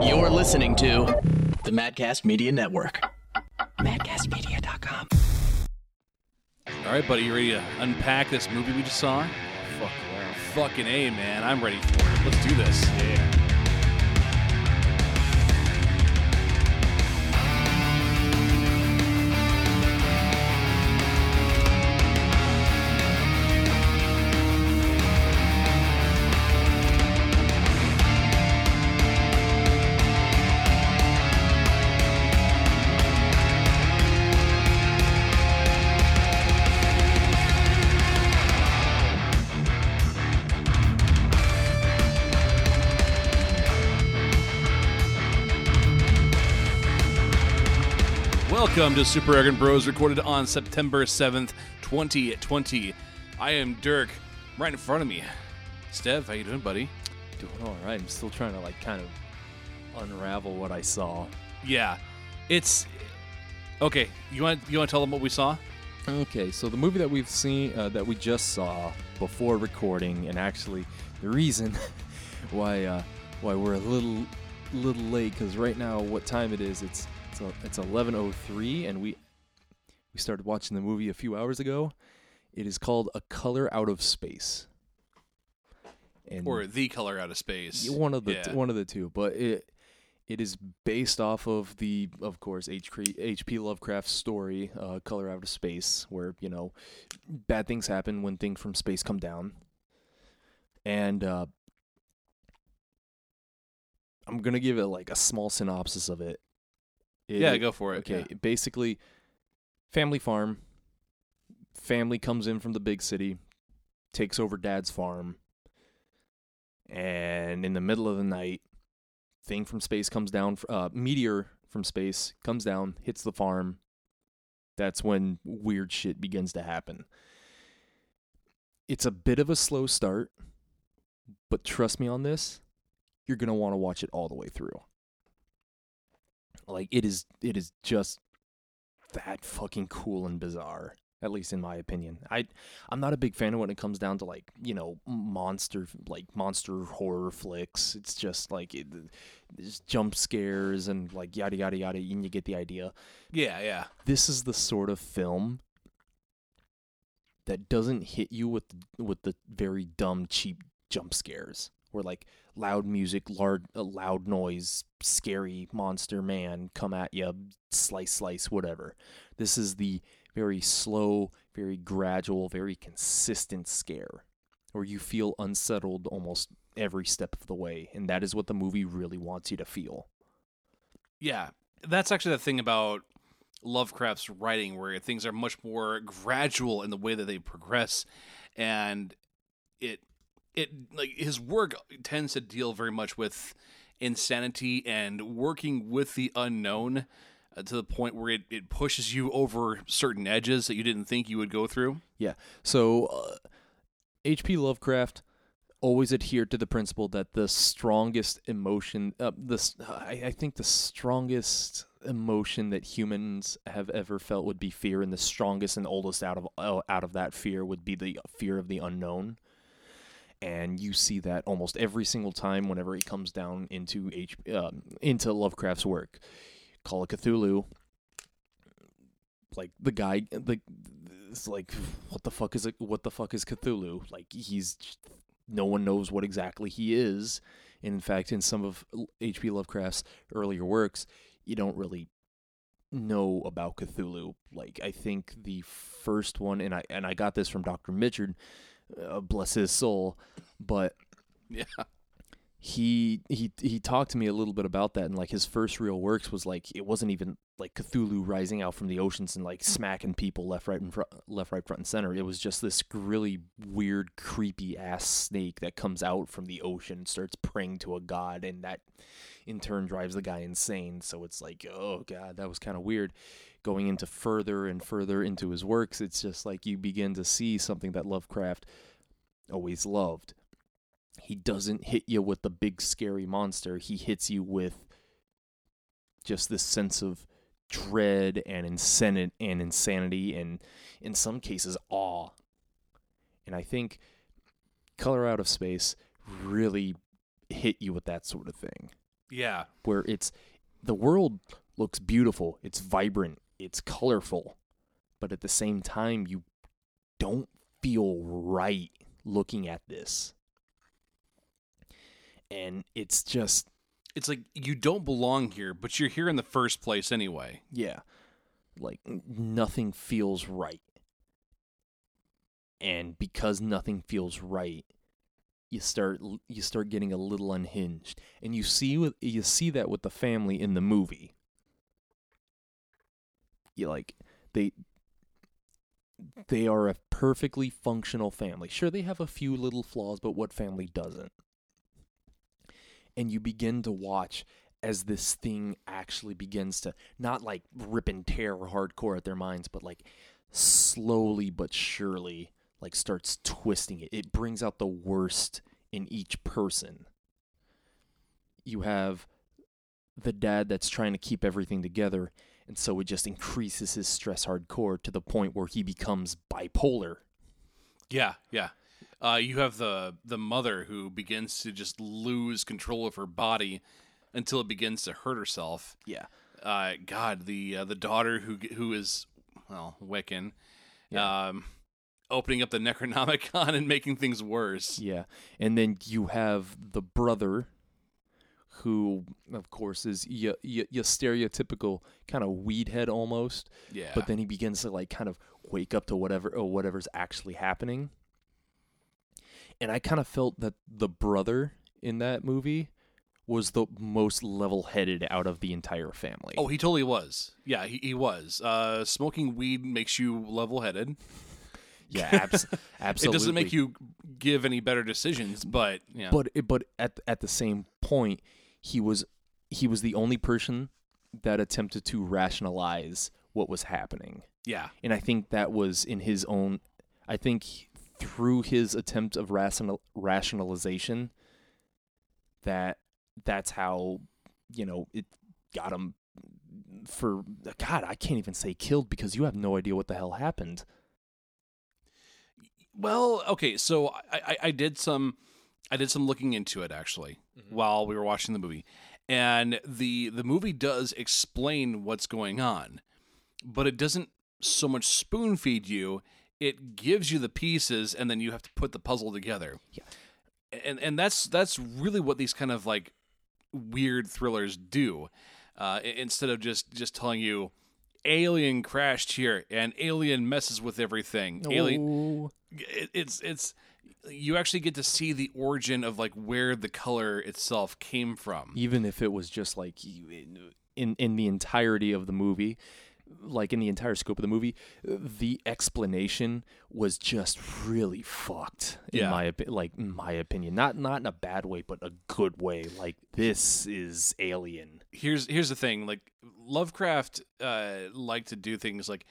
You're listening to the Madcast Media Network. MadcastMedia.com. All right, buddy, you ready to unpack this movie we just saw? Fuck yeah. Fucking A, man. I'm ready for it. Let's do this. Yeah. Welcome to Super Arrogant Bros, recorded on September 7th, 2020. I am Dirk. Right in front of me. Stev, how you doing, buddy? Doing all right. I'm still trying to like kind of unravel what I saw. Yeah. It's Okay, you want you want to tell them what we saw? Okay, so the movie that we've seen uh, that we just saw before recording, and actually the reason why uh, why we're a little little late because right now what time it is it's it's a, it's 11:03 and we we started watching the movie a few hours ago. It is called A Color Out of Space. And Or The Color Out of Space. One of the Yeah. one of the two, but it it is based off of the, of course, H. H.P. Lovecraft's story, uh, "Color Out of Space," where you know bad things happen when things from space come down, and uh, I'm gonna give it like a small synopsis of it. It- Yeah, go for it. Okay, yeah. basically, family farm. Family comes in from the big city, takes over dad's farm, and in the middle of the night, thing from space comes down. Uh, meteor from space comes down, hits the farm. That's when weird shit begins to happen. It's a bit of a slow start, but trust me on this, you're gonna want to watch it all the way through. Like it is, it is just that fucking cool and bizarre. At least in my opinion, I I'm not a big fan of when it comes down to like you know monster like monster horror flicks. It's just like it, there's jump scares and like yada yada yada, and you get the idea. Yeah, yeah. This is the sort of film that doesn't hit you with with the very dumb cheap jump scares where like loud music, loud uh, loud noise, scary monster man come at you, slice slice whatever. This is the very slow, very gradual, very consistent scare where you feel unsettled almost every step of the way, and that is what the movie really wants you to feel. Yeah, that's actually the thing about Lovecraft's writing, where things are much more gradual in the way that they progress, and it it like his work tends to deal very much with insanity and working with the unknown uh, to the point where it, it pushes you over certain edges that you didn't think you would go through. Yeah. So uh, H.P. Lovecraft always adhered to the principle that the strongest emotion, uh, this I, I think the strongest emotion that humans have ever felt would be fear, and the strongest and oldest out of uh, out of that fear would be the fear of the unknown. And you see that almost every single time whenever he comes down into H um, into Lovecraft's work. Call of Cthulhu, like the guy like it's like what the fuck is it what the fuck is Cthulhu like he's no one knows what exactly he is and in fact in some of H.P. Lovecraft's earlier works you don't really know about Cthulhu like I think the first one and I and I got this from Dr. Mitchard uh, bless his soul but Yeah. he he he talked to me a little bit about that and like his first real works was like it wasn't even like Cthulhu rising out from the oceans and like smacking people left right and front left right front and center. It was just this really weird creepy ass snake that comes out from the ocean and starts praying to a god and that in turn drives the guy insane. So it's like oh god that was kind of weird going into further and further into his works it's just like you begin to see something that Lovecraft always loved he doesn't hit you with the big scary monster. He hits you with just this sense of dread and insanity and insanity and in some cases awe. And I think Color Out of Space really hit you with that sort of thing. Yeah. where it's the world looks beautiful, it's vibrant, it's colorful, but at the same time you don't feel right looking at this. And it's just It's like you don't belong here, but you're here in the first place anyway. yeah, like nothing feels right. And because nothing feels right, you start you start getting a little unhinged. And you see with you see that with the family in the movie. Like they they are a perfectly functional family. Sure they have a few little flaws, but what family doesn't? And you begin to watch as this thing actually begins to not like rip and tear hardcore at their minds, but like slowly but surely like starts twisting it. It brings out the worst in each person. You have the dad that's trying to keep everything together, and so it just increases his stress hardcore to the point where he becomes bipolar. Yeah, yeah. Uh, you have the the mother who begins to just lose control of her body until it begins to hurt herself. Yeah. Uh, God, the uh, the daughter who who is well Wiccan, um, opening up the Necronomicon and making things worse. Yeah. And then you have the brother who of course is your, your, your stereotypical kind of weed head almost, Yeah, but then he begins to like kind of wake up to whatever or whatever's actually happening. And I kind of felt that the brother in that movie was the most level-headed out of the entire family. oh, he totally was. Yeah, he, he was. Uh, smoking weed makes you level headed. yeah, abs- absolutely. It doesn't make you give any better decisions, but yeah, but but at at the same point he was he was the only person that attempted to rationalize what was happening. Yeah, and i think that was in his own i think through his attempt of rational rationalization that that's how you know it got him for god i can't even say killed because you have no idea what the hell happened. Well, okay, so I, I, I did some I did some looking into it actually while we were watching the movie. And the the movie does explain what's going on, but it doesn't so much spoon feed you. It gives you the pieces and then you have to put the puzzle together. Yeah. And and that's that's really what these kind of like weird thrillers do. Uh, instead of just just telling you alien crashed here and alien messes with everything. Alien it, it's it's you actually get to see the origin of like where the color itself came from. even if it was just like in in the entirety of the movie like in the entire scope of the movie the explanation was just really fucked in Yeah. my like in my opinion not not in a bad way but a good way like this is alien Here's here's the thing, like Lovecraft uh liked to do things like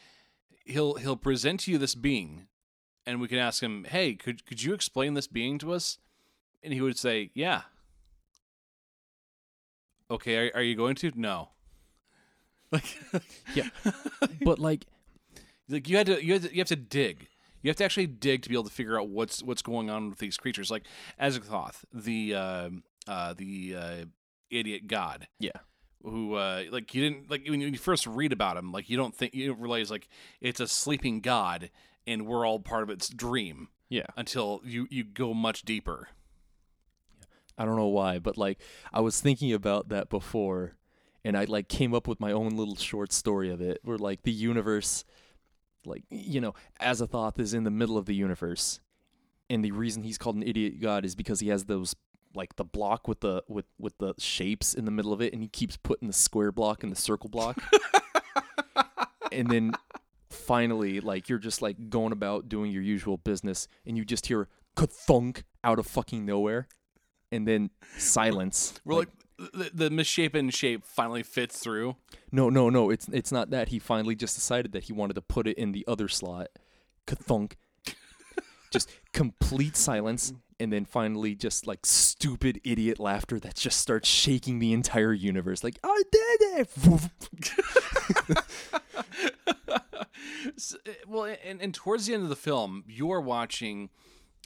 he'll he'll present to you this being and we can ask him, "Hey, could could you explain this being to us?" And he would say, "Yeah." Okay, are, are you going to? No. Like Yeah. but like like you had to you had to, you have to dig you have to actually dig to be able to figure out what's what's going on with these creatures like Azathoth the uh, uh, the uh, idiot god yeah who uh, like you didn't like when you first read about him like you don't think you don't realize like it's a sleeping god and we're all part of its dream yeah until you you go much deeper I don't know why, but like I was thinking about that before and I like came up with my own little short story of it where like the universe like you know, Azathoth is in the middle of the universe. And the reason he's called an idiot god is because he has those like the block with the with with the shapes in the middle of it and he keeps putting the square block and the circle block. and then finally like you're just like going about doing your usual business and you just hear thunk out of fucking nowhere and then silence. we're like, the, the misshapen shape finally fits through no, no, no. It's it's not that. He finally just decided that he wanted to put it in the other slot. Kathunk. just complete silence, and then finally just like stupid idiot laughter that just starts shaking the entire universe. Like I did it. S- uh, well, and, and towards the end of the film, you're watching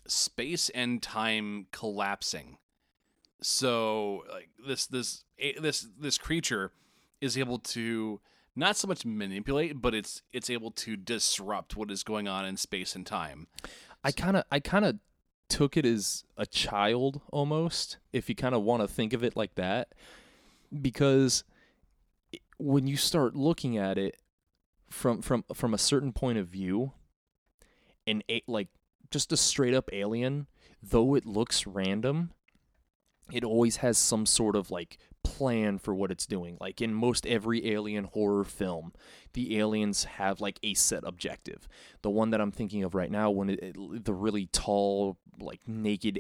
space and time collapsing. So, like this this this this creature is able to not so much manipulate, but it's it's able to disrupt what is going on in space and time. I kind of I kind of took it as a child almost, if you kind of want to think of it like that, because when you start looking at it from from from a certain point of view, and a, like just a straight up alien, though it looks random, it always has some sort of like plan for what it's doing. Like in most every alien horror film, the aliens have like a set objective. The one that I'm thinking of right now, when it, it, the really tall, like naked,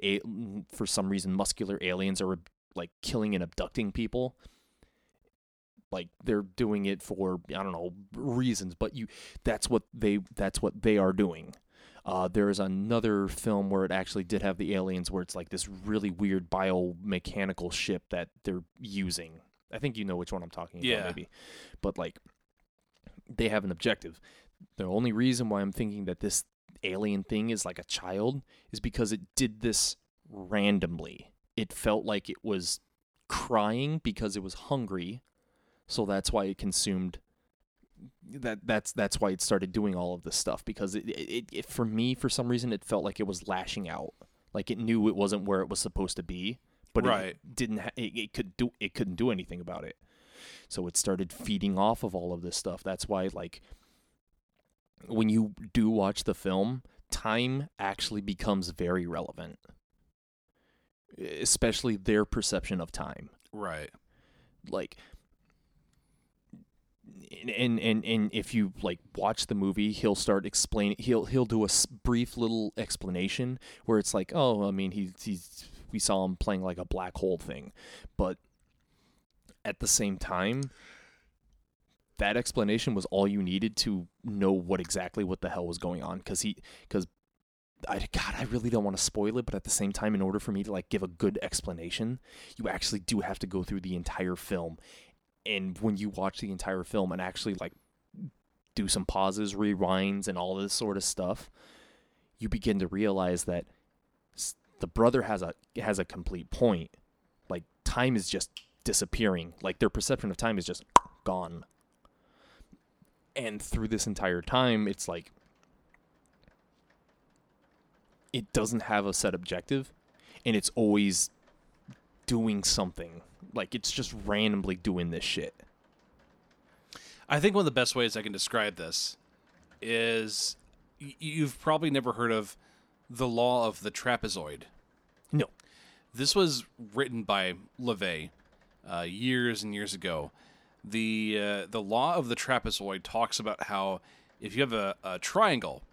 for some reason, muscular aliens are like killing and abducting people. Like they're doing it for I don't know reasons, but you that's what they that's what they are doing. Uh, there is another film where it actually did have the aliens, where it's like this really weird biomechanical ship that they're using. I think you know which one I'm talking about, maybe. But like, they have an objective. The only reason why I'm thinking that this alien thing is like a child is because it did this randomly. It felt like it was crying because it was hungry, so that's why it consumed that that's that's why it started doing all of this stuff because it, it, it for me for some reason it felt like it was lashing out. Like it knew it wasn't where it was supposed to be but Right. it didn't ha- it, it could do it couldn't do anything about it. So it started feeding off of all of this stuff. That's why like when you do watch the film time actually becomes very relevant. Especially their perception of time. Right. like and and and if you like watch the movie he'll start explaining he'll he'll do a brief little explanation where it's like oh i mean he he's we saw him playing like a black hole thing. But at the same time that explanation was all you needed to know what exactly what the hell was going on. Cuz he cuz I God, I really don't want to spoil it, but at the same time, in order for me to like give a good explanation, you actually do have to go through the entire film and when you watch the entire film and actually like do some pauses, rewinds, and all this sort of stuff, you begin to realize that the brother has a has a complete point. Like time is just disappearing. Like their perception of time is just gone. And through this entire time, it's like it doesn't have a set objective, and it's always doing something. Like it's just randomly doing this shit. I think one of the best ways I can describe this is you've probably never heard of the law of the trapezoid. No. This was written by LaVey uh, years and years ago. The uh, the law of the trapezoid talks about how if you have a, a triangle,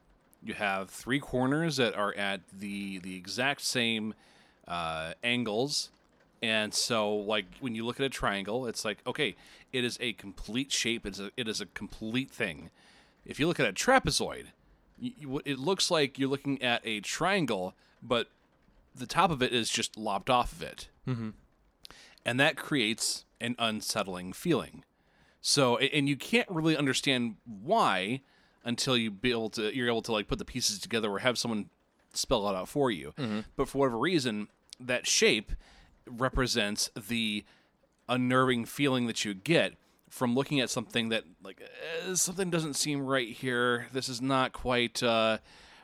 you have three corners that are at the the exact same uh, angles, and so like when you look at a triangle, it's like okay, it is a complete shape. It's a it is a complete thing. If you look at a trapezoid, you, it looks like you're looking at a triangle, but the top of it is just lopped off of it. Mm-hmm. And that creates an unsettling feeling. So, and you can't really understand why until you be able to, you're able to like put the pieces together or have someone spell it out for you. But for whatever reason, that shape represents the unnerving feeling that you get from looking at something that like eh, something doesn't seem right here. This is not quite uh,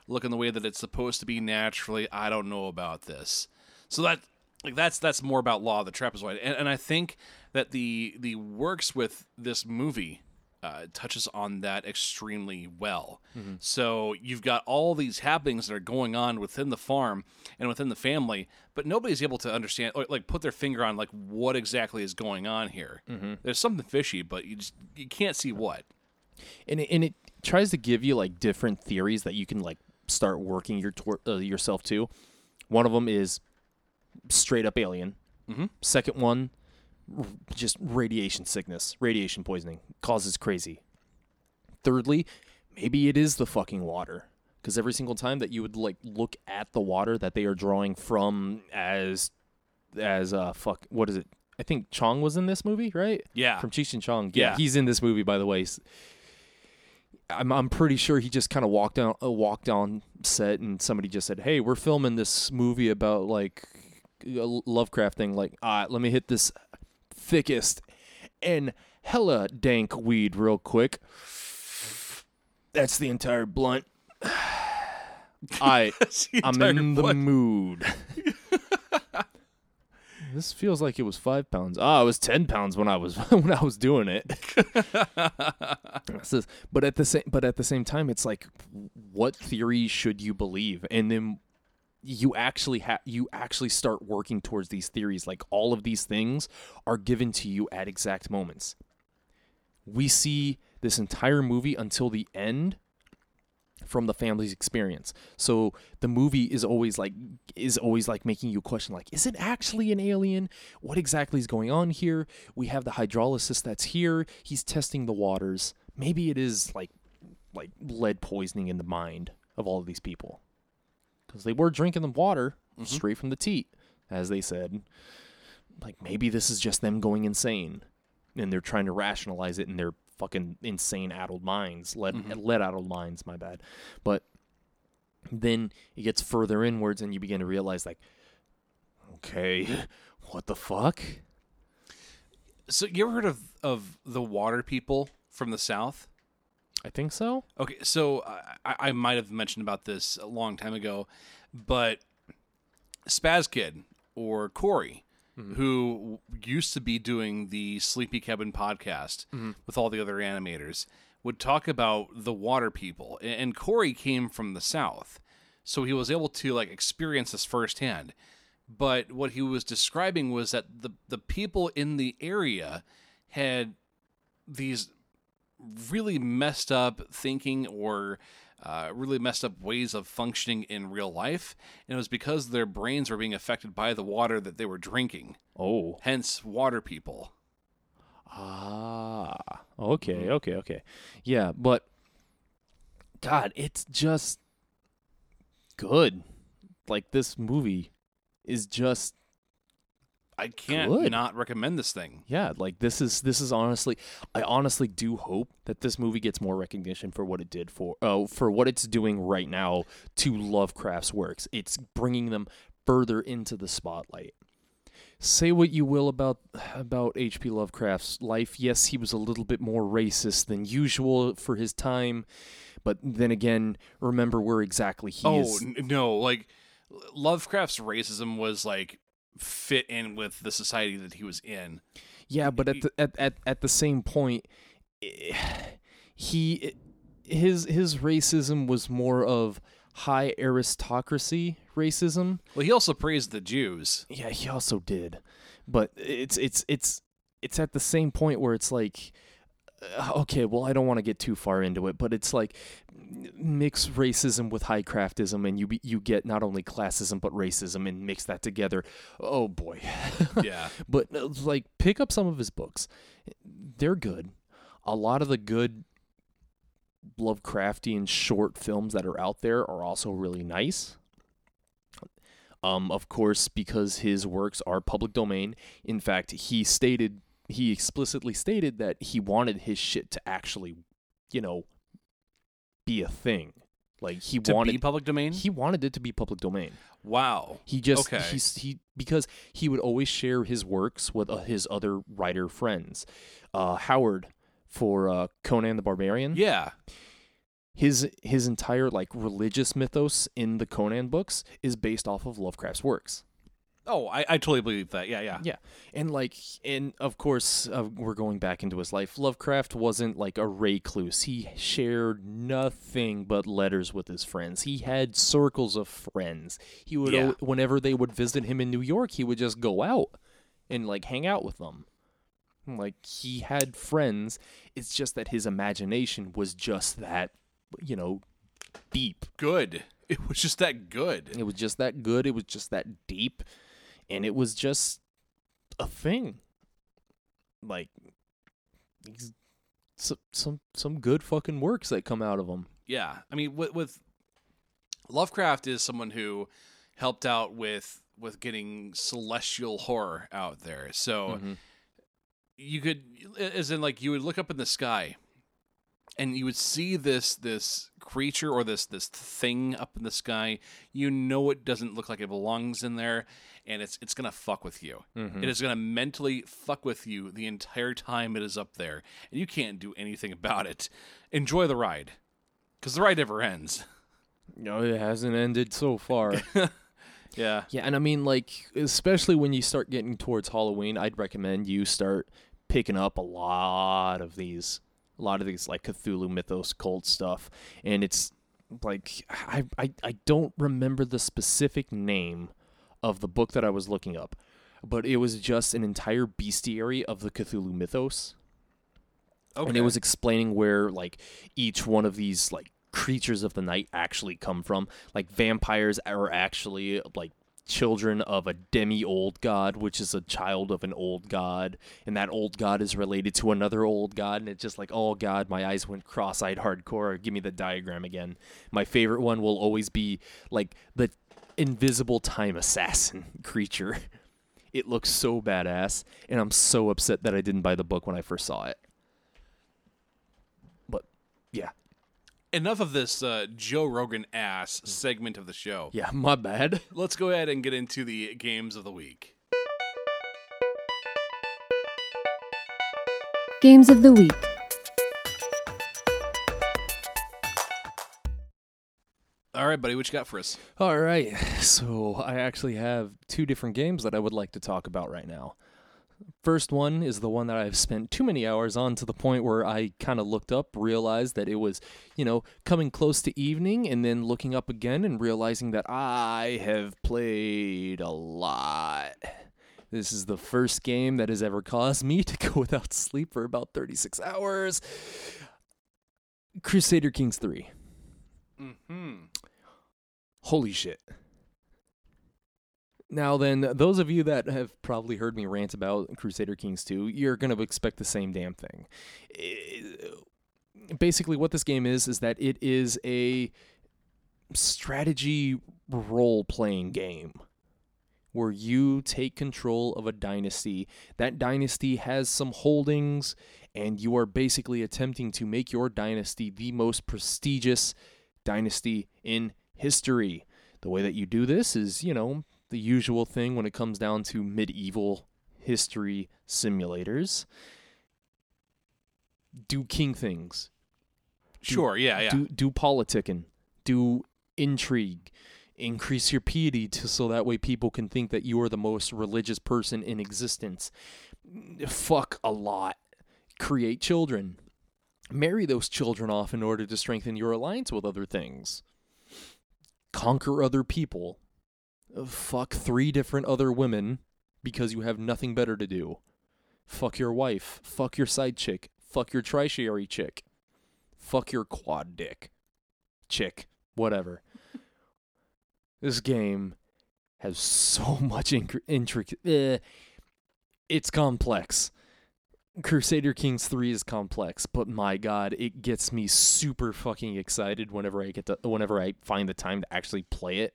looking the way that it's supposed to be naturally. I don't know about this. So that like that's that's more about law of the trapezoid, and, and I think that the the works with this movie uh, touches on that extremely well. So you've got all these happenings that are going on within the farm and within the family, but nobody's able to understand or like put their finger on like what exactly is going on here. There's something fishy, but you just you can't see what. and it, and it tries to give you like different theories that you can like start working your tor- uh, yourself to. One of them is straight up alien. Mhm. Second one, just radiation sickness, radiation poisoning causes crazy. Thirdly, maybe it is the fucking water. Because every single time that you would like look at the water that they are drawing from as as uh fuck what is it? I think Chong was in this movie, right? Yeah. From Cheech and Chong. Yeah, Yeah. he's in this movie by the way. I'm I'm pretty sure he just kind of walked down uh, walked on set and somebody just said, "Hey, we're filming this movie about like a Lovecraft thing. Like, uh, let me hit this thickest and hella dank weed real quick. That's the entire blunt. I I'm in the mood. this feels like it was five pounds. Ah, it was ten pounds when I was when I was doing it. But at the same but at the same time, it's like, what theory should you believe? And then you actually have you actually start working towards these theories. Like all of these things are given to you at exact moments. We see this entire movie until the end from the family's experience. So the movie is always like is always like making you question like is it actually an alien? What exactly is going on here? We have the hydrologist that's here. He's testing the waters. Maybe it is like like lead poisoning in the mind of all of these people. Cuz they were drinking the water mm-hmm. straight from the teat as they said. Like maybe this is just them going insane and they're trying to rationalize it in their fucking insane addled minds, lead mm-hmm. lead addled minds, my bad. But then it gets further inwards and you begin to realize like okay, what the fuck? So you ever heard of of the water people from the south? I think so. Okay, so I, I might have mentioned about this a long time ago, but Spaz Kid or Corey, mm-hmm. who used to be doing the Sleepy Cabin podcast mm-hmm. with all the other animators, would talk about the water people. And Corey came from the south, so he was able to like experience this firsthand. But what he was describing was that the the people in the area had these really messed up thinking or uh, really messed up ways of functioning in real life. And it was because their brains were being affected by the water that they were drinking. Oh. Hence, water people. Ah. Okay, okay, okay. Yeah, but God, it's just good. Like this movie is just I can't Good. not recommend this thing. yeah, like this is this is honestly I honestly do hope that this movie gets more recognition for what it did for oh for what it's doing right now to Lovecraft's works. It's bringing them further into the spotlight. Say what you will about about H.P. Lovecraft's life. Yes, he was a little bit more racist than usual for his time, but then again, remember where exactly he oh is. n- no! Like Lovecraft's racism was like fit in with the society that he was in. Yeah, but at the at, at, at the same point, eh, he his his racism was more of high aristocracy racism. Well, he also praised the Jews. Yeah, he also did, but it's it's it's it's at the same point where it's like, okay, well, I don't want to get too far into it, but it's like mix racism with high craftism, and you you get not only classism but racism, and mix that together. Oh boy. Yeah. but uh, like pick up some of his books they're good a lot of the good lovecraftian short films that are out there are also really nice um of course because his works are public domain in fact he stated he explicitly stated that he wanted his shit to actually you know be a thing like he to wanted be public domain. he wanted it to be public domain wow. he just Okay. he's he because he would always share his works with uh, his other writer friends. Uh, Howard for uh, Conan the Barbarian. Yeah. His his entire like religious mythos in the Conan books is based off of Lovecraft's works. Oh, I, I totally believe that. Yeah, yeah. Yeah, and like, and of course, uh, we're going back into his life. Lovecraft wasn't like a recluse. He shared nothing but letters with his friends. He had circles of friends. He would, Yeah. whenever they would visit him in New York, he would just go out and like hang out with them. Like he had friends. It's just that his imagination was just that, you know, deep. Good. It was just that good. It was just that good. It was just that deep, and it was just a thing. Like some some some good fucking works that come out of them. Yeah, I mean, with, with Lovecraft is someone who helped out with with getting celestial horror out there. So Mhm. you could, as in, like, you would look up in the sky, and you would see this this creature or this this thing up in the sky, you know it doesn't look like it belongs in there, and it's it's gonna fuck with you. Mm-hmm. It is gonna mentally fuck with you the entire time it is up there, and you can't do anything about it. Enjoy the ride, because the ride never ends. No, it hasn't ended so far. Yeah. yeah, and I mean, like, especially when you start getting towards Halloween, I'd recommend you start picking up a lot of these, a lot of these like Cthulhu mythos cult stuff, and it's like I I I don't remember the specific name of the book that I was looking up, but it was just an entire bestiary of the Cthulhu mythos. Okay. and it was explaining where like each one of these like creatures of the night actually come from like vampires are actually like children of a demi old god which is a child of an old god and that old god is related to another old god and it's just like oh god my eyes went cross-eyed hardcore. Give me the diagram again. My favorite one will always be like the invisible time assassin creature. It looks so badass and i'm so upset that i didn't buy the book when i first saw it. But yeah, Enough of this uh, Joe Rogan ass segment of the show. yeah, my bad. Let's go ahead and get into the games of the week. Games of the Week. All right, buddy, what you got for us? All right, so I actually have two different games that I would like to talk about right now. First one is the one that I've spent too many hours on to the point where I kind of looked up, realized that it was, you know, coming close to evening, and then looking up again and realizing that I have played a lot. This is the first game that has ever caused me to go without sleep for about 36 hours. Crusader Kings 3. Mm-hmm. Holy shit. Now then, those of you that have probably heard me rant about Crusader Kings 2, you're going to expect the same damn thing. Eh, Basically what this game is is that it is a strategy role-playing game where you take control of a dynasty. That dynasty has some holdings and you are basically attempting to make your dynasty the most prestigious dynasty in history. The way that you do this is, you know, the usual thing when it comes down to medieval history simulators. Do king things. Sure, yeah, yeah. Do do politicking. Do intrigue. Increase your piety to so that way people can think that you are the most religious person in existence. Fuck a lot. Create children. Marry those children off in order to strengthen your alliance with other things. Conquer other people. Fuck three different other women because you have nothing better to do. Fuck your wife. Fuck your side chick. Fuck your tertiary chick. Fuck your quad dick. Chick. Whatever. this game has so much inc- intricate. Eh, it's complex. Crusader Kings 3 is complex, but my god, it gets me super fucking excited whenever I get to whenever I find the time to actually play it.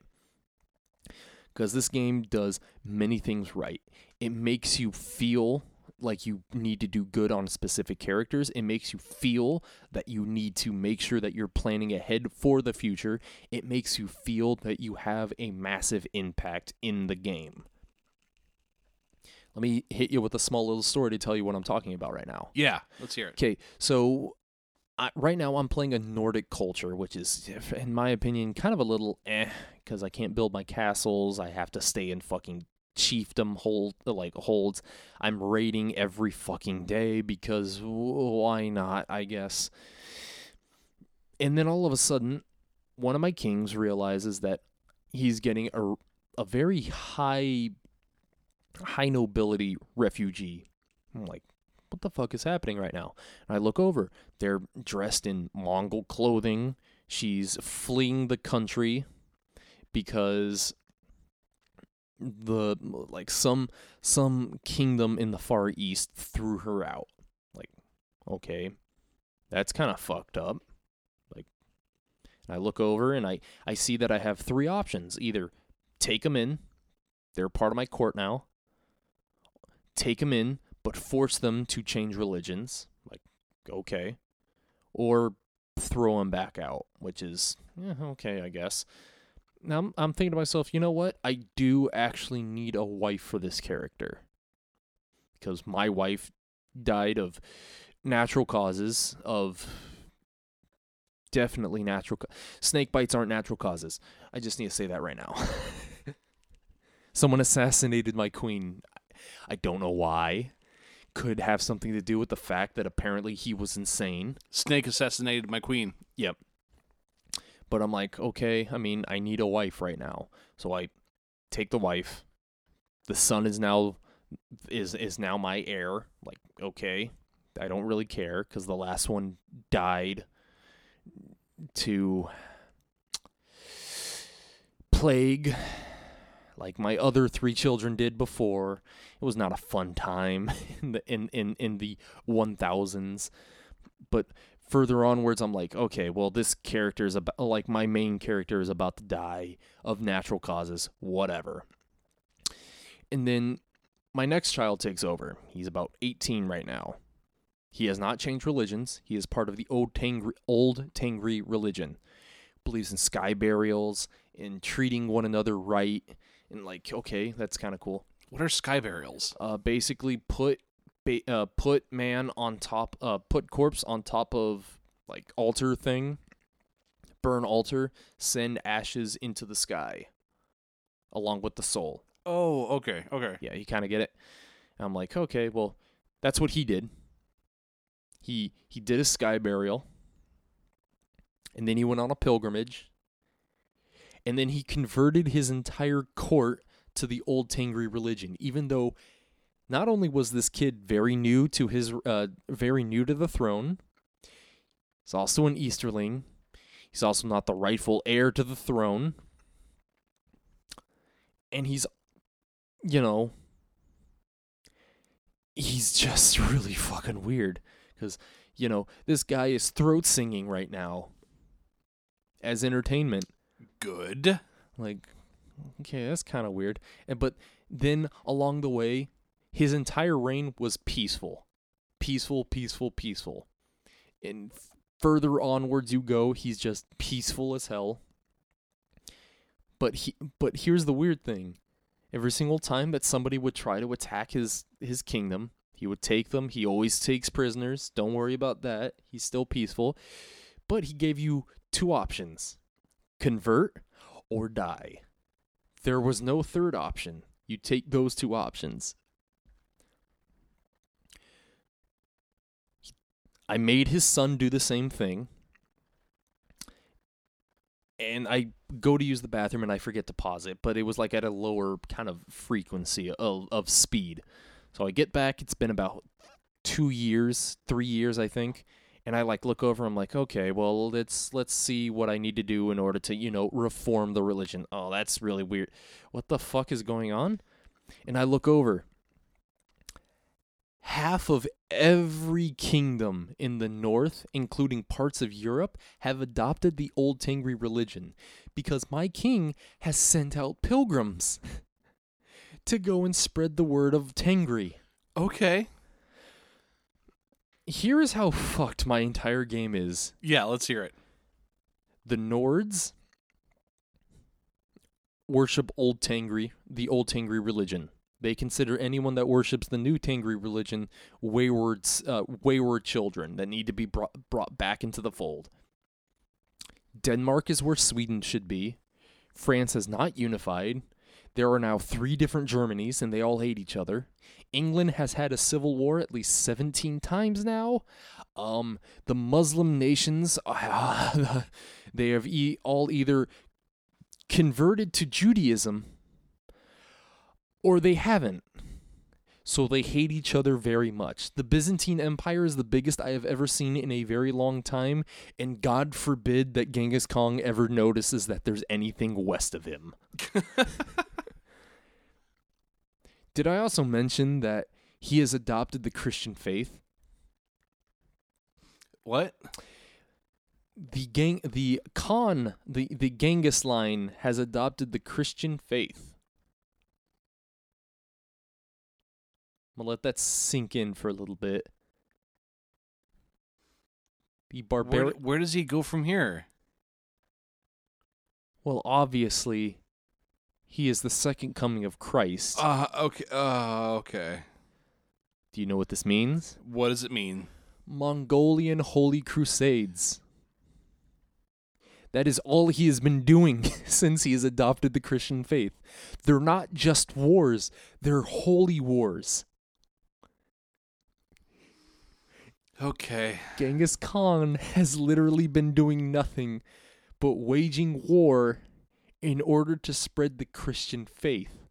Cuz this game does many things right. It makes you feel like you need to do good on specific characters. It makes you feel that you need to make sure that you're planning ahead for the future. It makes you feel that you have a massive impact in the game. Let me hit you with a small little story to tell you what I'm talking about right now. yeah, let's hear it. Okay, so I, right now I'm playing a Nordic culture, which is, in my opinion, kind of a little eh, because I can't build my castles. I have to stay in fucking chiefdom hold like holds. I'm raiding every fucking day because why not? I guess. And then all of a sudden, one of my kings realizes that he's getting a a very high high nobility refugee. I'm like, what the fuck is happening right now? And I look over. They're dressed in Mongol clothing. She's fleeing the country because the like some some kingdom in the far east threw her out. Like, okay. That's kind of fucked up. Like and I look over and I I see that I have three options. Either take them in. They're part of my court now. Take them in but force them to change religions. Like, okay. Or throw them back out, which is yeah, okay, I guess. Now I'm, I'm thinking to myself, you know what? I do actually need a wife for this character because my wife died of natural causes of definitely natural ca- snake bites aren't natural causes i just need to say that right now someone assassinated my queen i don't know why could have something to do with the fact that apparently he was insane Snake assassinated my queen. Yep. But I'm like, okay, I mean, I need a wife right now. So I take the wife. The son is now is is now my heir. Like, okay. I don't really care cuz the last one died to plague like my other three children did before. It was not a fun time in the in in, in the 1000s. But further onwards I'm like, okay, well this character is about like my main character is about to die of natural causes, whatever. And then my next child takes over. He's about 18 right now. He has not changed religions. He is part of the old Tangri, old Tangri religion. Believes in sky burials in treating one another right and like okay, that's kind of cool. What are sky burials? Uh basically put ba- uh, put man on top uh put corpse on top of like altar thing burn altar send ashes into the sky along with the soul Oh, okay, okay. yeah you kind of get it And i'm like okay well that's what he did he he did a sky burial and then he went on a pilgrimage and then he converted his entire court to the old tangri religion even though not only was this kid very new to his uh very new to the throne he's also an easterling. He's also not the rightful heir to the throne. And he's you know he's just really fucking weird cuz you know this guy is throat singing right now as entertainment Good. like okay that's kind of weird. And but then along the way his entire reign was peaceful. Peaceful peaceful peaceful. And further onwards you go he's just peaceful as hell. But he but here's the weird thing. Every single time that somebody would try to attack his his kingdom he would take them. He always takes prisoners. Don't worry about that. He's still peaceful. But he gave you two options convert or die. There was no third option. You take those two options. I made his son do the same thing. And I go to use the bathroom and I forget to pause it, but it was like at a lower kind of frequency of, of speed. So I get back, it's been about two years, three years, I think and I like look over. I'm like, okay, well, let's let's see what I need to do in order to you know reform the religion. Oh, that's really weird. What the fuck is going on? And I look over. Half of every kingdom in the north, including parts of Europe, have adopted the old Tengri religion because my king has sent out pilgrims to go and spread the word of Tengri Okay. Here is how fucked my entire game is. Yeah, let's hear it. The Nords worship Old Tangri, the Old Tangri religion. They consider anyone that worships the new Tangri religion wayward, uh, wayward children that need to be brought, brought back into the fold. Denmark is where Sweden should be. France has not unified. There are now three different Germanys, and they all hate each other. England has had a civil war at least 17 times now. Um, the Muslim nations, they have e- all either converted to Judaism or they haven't. So they hate each other very much. The Byzantine Empire is the biggest I have ever seen in a very long time, and God forbid that Genghis Khan ever notices that there's anything west of him. Did I also mention that he has adopted the Christian faith? What? The gang, the Khan, the the Genghis line has adopted the Christian faith. I'm gonna let that sink in for a little bit. The Where, where does he go from here? Well, obviously, he is the second coming of Christ. Uh, okay. Uh, okay. Do you know what this means? What does it mean? Mongolian Holy Crusades. That is all he has been doing since he has adopted the Christian faith. They're not just wars, they're holy wars. Okay. Genghis Khan has literally been doing nothing but waging war in order to spread the Christian faith.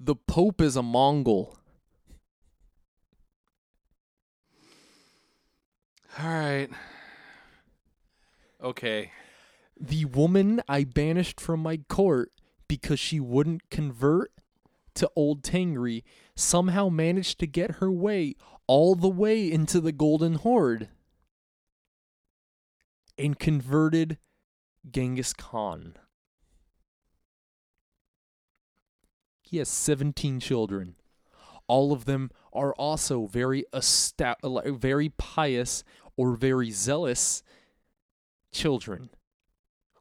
The Pope is a Mongol. All right. Okay. The woman I banished from my court because she wouldn't convert to Old Tangri somehow managed to get her way all the way into the Golden Horde and converted Genghis Khan. He has 17 children. All of them are also very esta- very pious or very zealous children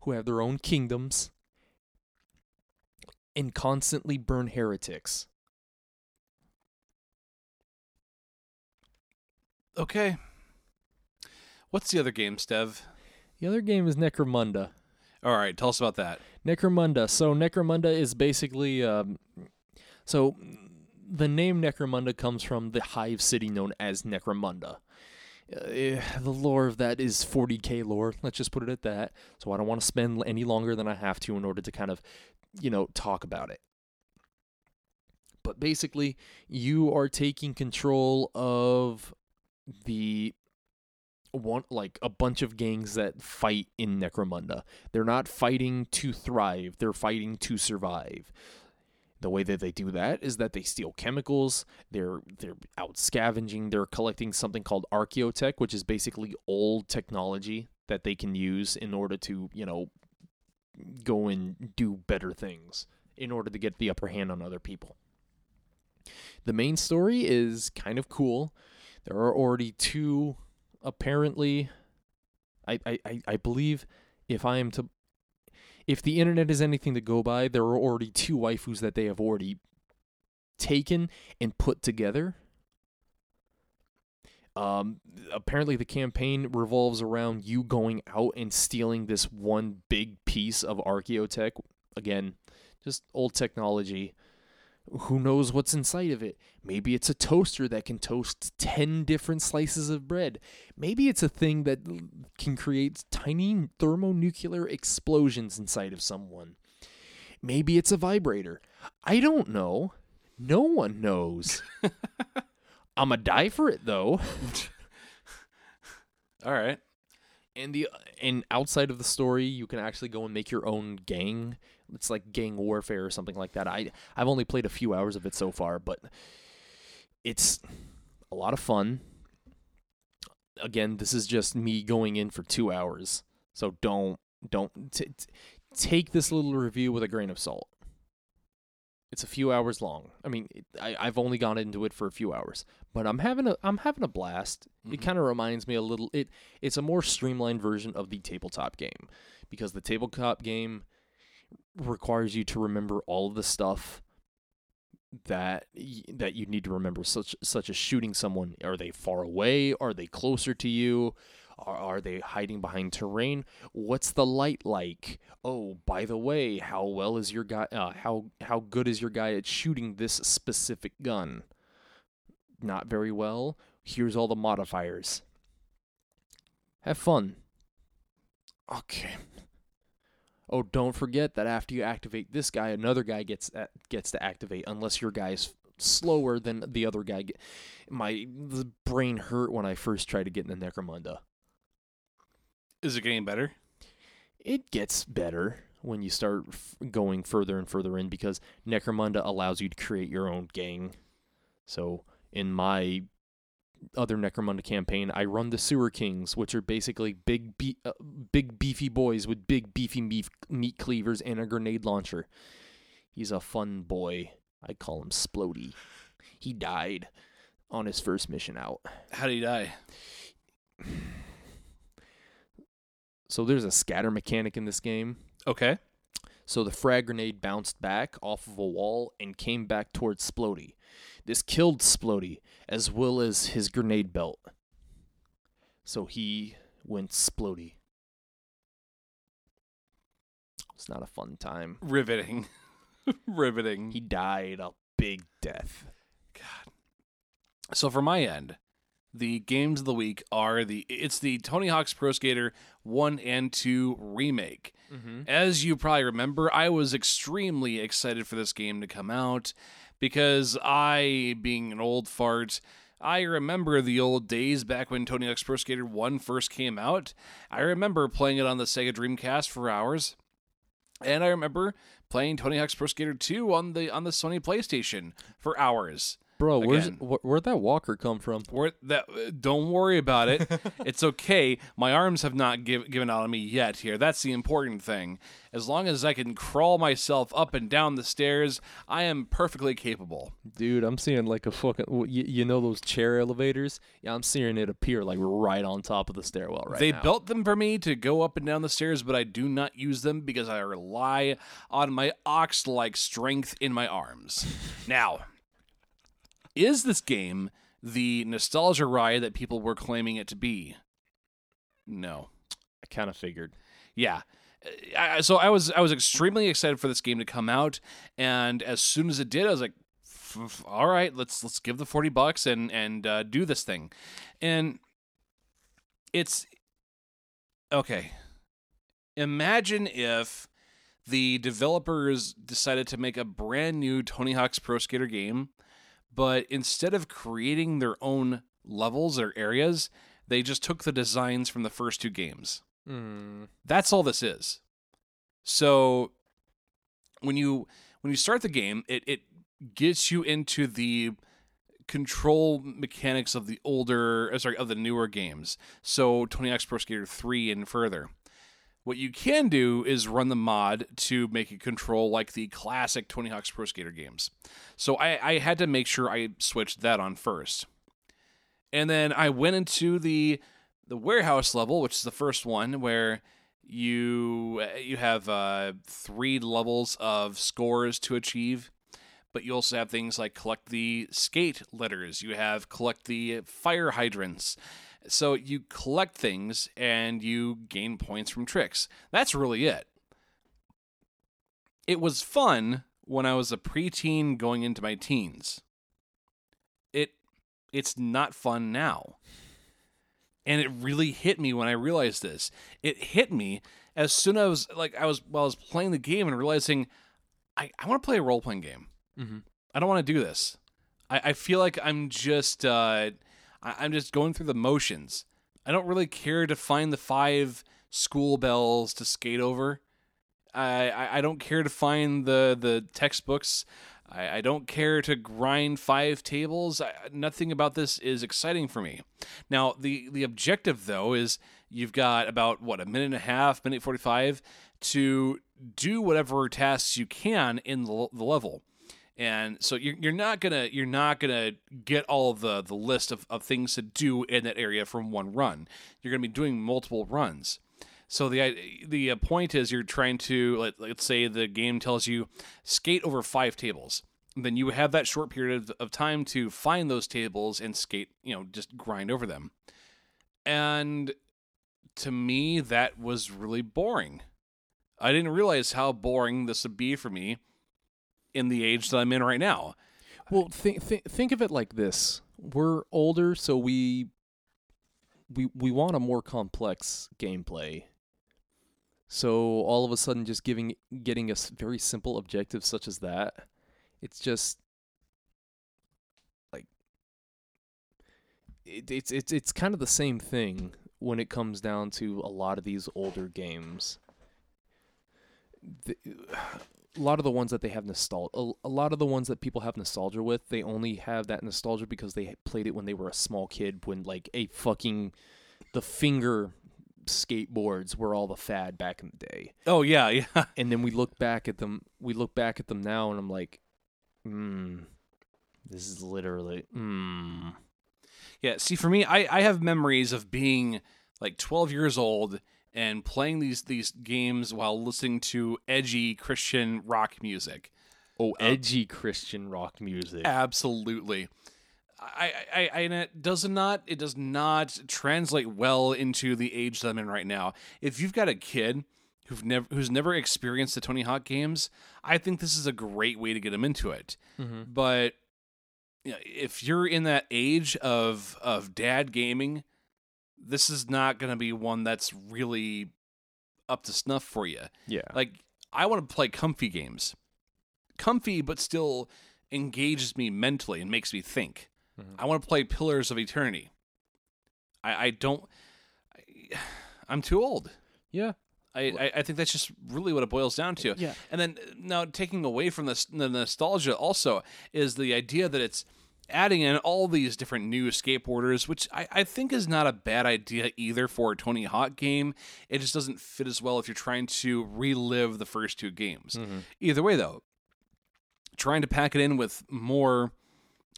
who have their own kingdoms and constantly burn heretics. Okay. What's the other game, Stev? The other game is Necromunda. All right, tell us about that. Necromunda. So Necromunda is basically um, so the name Necromunda comes from the hive city known as Necromunda. Uh, the lore of that is 40k lore. Let's just put it at that. So I don't want to spend any longer than I have to in order to kind of, you know, talk about it. But basically, you are taking control of the one like a bunch of gangs that fight in Necromunda. They're not fighting to thrive, they're fighting to survive. The way that they do that is that they steal chemicals, they're they're out scavenging, they're collecting something called archaeotech, which is basically old technology that they can use in order to, you know, go and do better things in order to get the upper hand on other people. The main story is kind of cool. There are already two apparently I, I, I- believe if I am to if the internet is anything to go by, there are already two waifus that they have already taken and put together. Um, apparently, the campaign revolves around you going out and stealing this one big piece of archaeotech. Again, just old technology. Who knows what's inside of it? Maybe it's a toaster that can toast 10 different slices of bread. Maybe it's a thing that can create tiny thermonuclear explosions inside of someone. Maybe it's a vibrator. I don't know. No one knows. I'm going to die for it though. All right. And the and outside of the story, you can actually go and make your own gang. It's like gang warfare or something like that. I I've only played a few hours of it so far, but it's a lot of fun. Again, this is just me going in for 2 hours. So don't don't t- t- take this little review with a grain of salt. It's a few hours long. I mean, it, I I've only gone into it for a few hours, but I'm having a I'm having a blast. It Mhm. kind of reminds me a little it it's a more streamlined version of the tabletop game because the tabletop game requires you to remember all of the stuff that that you need to remember such such as shooting someone. Are they far away? Are they closer to you? Are, are they hiding behind terrain? What's the light like? Oh by the way how well is your guy uh, how how good is your guy at shooting this specific gun? Not very well. Here's all the modifiers. Have fun. Okay Oh, don't forget that after you activate this guy, another guy gets gets to activate unless your guy's slower than the other guy. My the brain hurt when I first tried to get in the Necromunda. Is it getting better? It gets better when you start f- going further and further in because Necromunda allows you to create your own gang. So in my other Necromunda campaign, I run the Sewer Kings, which are basically big, be- uh, big beefy boys with big beefy meat, meat cleavers and a grenade launcher. He's a fun boy. I call him Splody. He died on his first mission out. How did he die? So there's a scatter mechanic in this game. Okay. So the frag grenade bounced back off of a wall and came back towards Splody. This killed Splody as well as his grenade belt. So he went Splody. It's not a fun time. Riveting. Riveting. He died a big death. God. So for my end, the games of the week are the it's the Tony Hawk's Pro Skater 1 and 2 remake. Mm-hmm. As you probably remember, I was extremely excited for this game to come out because I, being an old fart, I remember the old days back when Tony Hawk's Pro Skater 1 first came out. I remember playing it on the Sega Dreamcast for hours. And I remember playing Tony Hawk's Pro Skater 2 on the on the Sony PlayStation for hours. Bro, where's, Again. wh- where'd that walker come from? Where that uh, don't worry about it. it's okay. My arms have not give, given out on me yet here. That's the important thing. As long as I can crawl myself up and down the stairs, I am perfectly capable. Dude, I'm seeing like a fucking. You, you know those chair elevators? Yeah, I'm seeing it appear like right on top of the stairwell right they now. built them for me to go up and down the stairs, but I do not use them because I rely on my ox-like strength in my arms. now, is this game the nostalgia ride that people were claiming it to be? No. I kind of figured. yeah I, so i was i was extremely excited for this game to come out and as soon as it did i was like "F- f- all right let's let's give the 40 bucks and and uh, do this thing and it's okay imagine if the developers decided to make a brand new tony hawk's pro skater game but instead of creating their own levels or areas they just took the designs from the first two games Mm. that's all this is. So when you when you start the game, it it gets you into the control mechanics of the older uh, sorry of the newer games. So Tony Hawk's Pro Skater 3 and further. What you can do is run the mod to make it control like the classic Tony Hawk's Pro Skater games. So I, I had to make sure I switched that on first. And then I went into the the warehouse level, which is the first one, where you you have uh, three levels of scores to achieve, but you also have things like collect the skate letters. You have collect the fire hydrants. So you collect things and you gain points from tricks. That's really it. It was fun when I was a preteen going into my teens. It it's not fun now. And it really hit me when I realized this. It hit me as soon as I was like I was while I was playing the game and realizing I, I want to play a role playing game. Mm-hmm. I don't want to do this. I, I feel like I'm just uh, I, I'm just going through the motions. I don't really care to find the five school bells to skate over. I, I, I don't care to find the the textbooks. I, I don't care to grind five tables. I, nothing about this is exciting for me. Now the the objective though is you've got about what a minute and a half, minute forty five to do whatever tasks you can in the, the level and so you're, you're not gonna you're not gonna get all the the list of, of things to do in that area from one run. You're gonna be doing multiple runs. So the the uh, point is you're trying to let, let's say the game tells you skate over five tables. Then you have that short period of, of time to find those tables and skate you know just grind over them. And to me that was really boring. I didn't realize how boring this would be for me in the age that I'm in right now. Well, think think think of it like this: we're older, so we we we want a more complex gameplay. So all of a sudden, just giving getting a very simple objective such as that, it's just like it, it's it's it's kind of the same thing when it comes down to a lot of these older games. The, a lot of the ones that they have nostalgia, a, a lot of the ones that people have nostalgia with, they only have that nostalgia because they played it when they were a small kid, when like a fucking the finger skateboards were all the fad back in the day. Oh yeah, yeah. And then we look back at them, we look back at them now, and I'm like, hmm, this is literally, hmm. Yeah, see, for me, I, I have memories of being like 12 years old and playing these these games while listening to edgy Christian rock music. Oh, edgy Christian rock music. Absolutely. I, I, I, and it does not, it does not translate well into the age that I'm in right now. If you've got a kid who've never, who's never experienced the Tony Hawk games, I think this is a great way to get them into it. Mhm. But you know, if you're in that age of of dad gaming, this is not going to be one that's really up to snuff for you. Yeah. Like I want to play comfy games, comfy but still engages me mentally and makes me think. Mhm. I want to play Pillars of Eternity. I I don't. I, I'm too old. yeah. I, I I think that's just really what it boils down to. Yeah. And then now taking away from this the nostalgia also is the idea that it's adding in all these different new skateboarders, which I, I think is not a bad idea either for a Tony Hawk game. It just doesn't fit as well if you're trying to relive the first two games. Either way though, trying to pack it in with more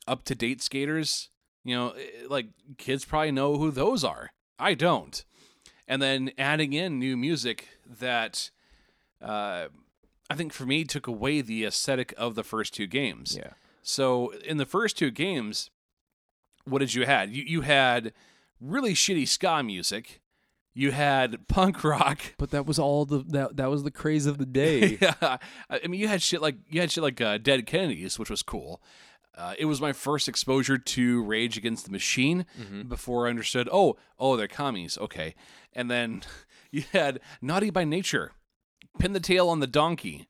up to date skaters, you know, eh, like kids probably know who those are. I don't. And then adding in new music that uh, I think for me took away the aesthetic of the first two games. Yeah. So in the first two games, what did you had? You you had really shitty ska music. You had punk rock. But that was all the that that was the craze of the day. yeah, I mean, you had shit like you had shit like uh, Dead Kennedys, which was cool. Uh, it was my first exposure to Rage Against the Machine before I understood. Oh, oh, they're commies. Okay, and then you had Naughty by Nature, Pin the Tail on the Donkey.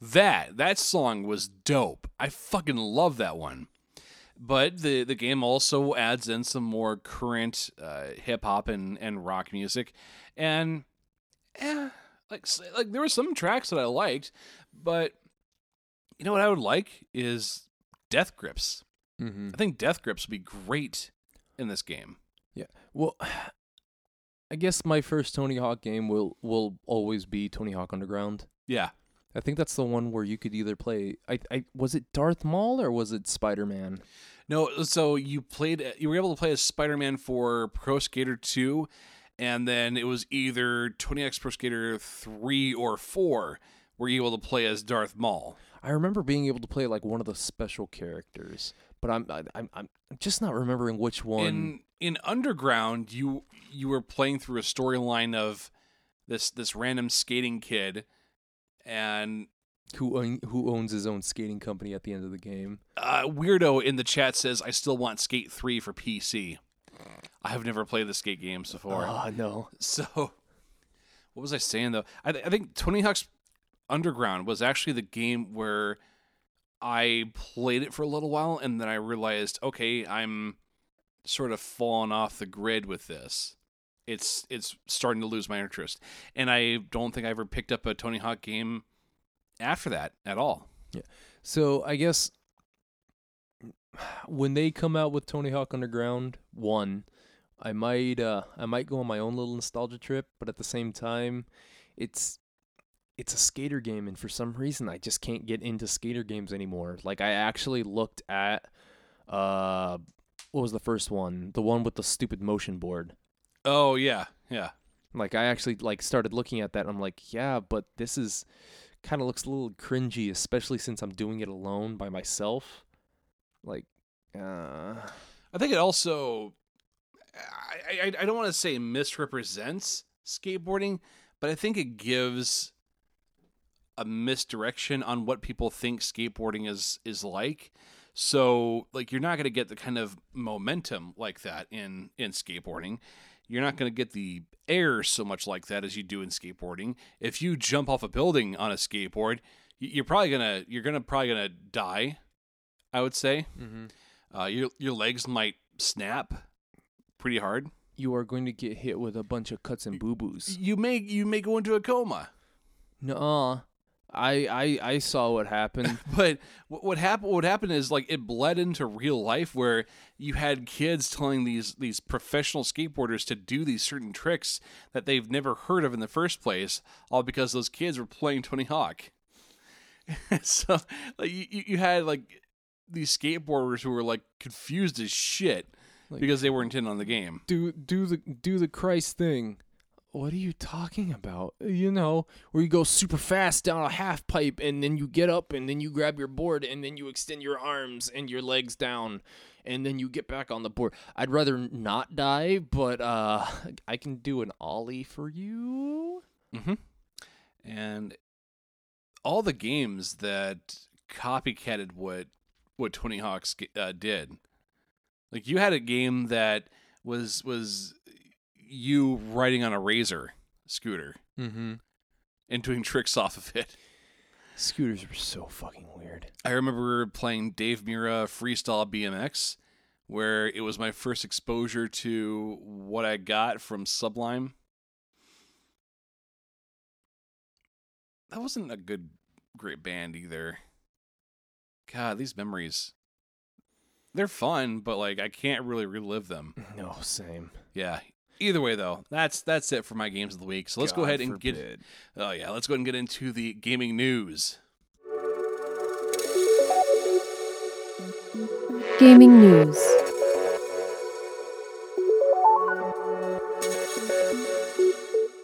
That that song was dope. I fucking love that one. But the the game also adds in some more current uh, hip hop and, and rock music, and eh, like like there were some tracks that I liked, but you know what I would like is Death Grips. mm-hmm. I think Death Grips would be great in this game. Yeah. Well, I guess my first Tony Hawk game will will always be Tony Hawk Underground. Yeah, I think that's the one where you could either play. I, I was it Darth Maul or was it Spider Man? no. So you played, you were able to play as Spider Man for Pro Skater Two, and then it was either Tony Hawk's Pro Skater Three or Four, where you were able to play as Darth Maul. I remember being able to play like one of the special characters, but I'm I'm I'm just not remembering which one. in in underground you you were playing through a storyline of this this random skating kid and who own, who owns his own skating company at the end of the game? uh, weirdo in the chat says i still want skate 3 for pc i have never played the skate games before Oh no. so what was i saying though I, th- I think tony hawk's underground was actually the game where i played it for a little while and then i realized okay i'm sort of falling off the grid with this it's it's starting to lose my interest and i don't think i ever picked up a tony hawk game after that at all Yeah. So I guess when they come out with Tony Hawk Underground one, I might uh I might go on my own little nostalgia trip, but at the same time, it's it's a skater game and for some reason I just can't get into skater games anymore. Like I actually looked at uh what was the first one? The one with the stupid motion board. Oh yeah yeah Like I actually like started looking at that and I'm like, yeah, but this is kind of looks a little cringy, especially since I'm doing it alone by myself. Like, uh, I think it also, I, I, I don't want to say misrepresents skateboarding, but I think it gives a misdirection on what people think skateboarding is is like. So, like, you're not going to get the kind of momentum like that in in skateboarding. You're not going to get the air so much like that as you do in skateboarding. If you jump off a building on a skateboard, you're probably gonna you're gonna probably gonna die. I would say. Uh, your your legs might snap pretty hard. you are going to get hit with a bunch of cuts and boo boos. You may you may go into a coma. Nuh-uh. I, I I saw what happened. But what what happened? What happened is like it bled into real life where you had kids telling these these professional skateboarders to do these certain tricks that they've never heard of in the first place, all because those kids were playing Tony Hawk. so like you, you had like these skateboarders who were like confused as shit Like- because they weren't in on the game. do do the do the Christ thing. What are you talking about? You know, where you go super fast down a half pipe and then you get up and then you grab your board and then you extend your arms and your legs down and then you get back on the board. I'd rather not die, but uh I can do an ollie for you. Mm-hmm. And all the games that copycatted what what Tony Hawk's uh, did, like you had a game that was was you riding on a razor scooter Mm-hmm. and doing tricks off of it. Scooters were so fucking weird. I remember playing Dave Mirra Freestyle BMX, where it was my first exposure to what I got from Sublime. That wasn't a good, great band either. God, these memories. They're fun, but like I can't really relive them. No, same. Yeah. Either way though, that's that's it for my games of the week. So let's go ahead and get forbid. Oh yeah, let's go ahead and get into the gaming news. Gaming news.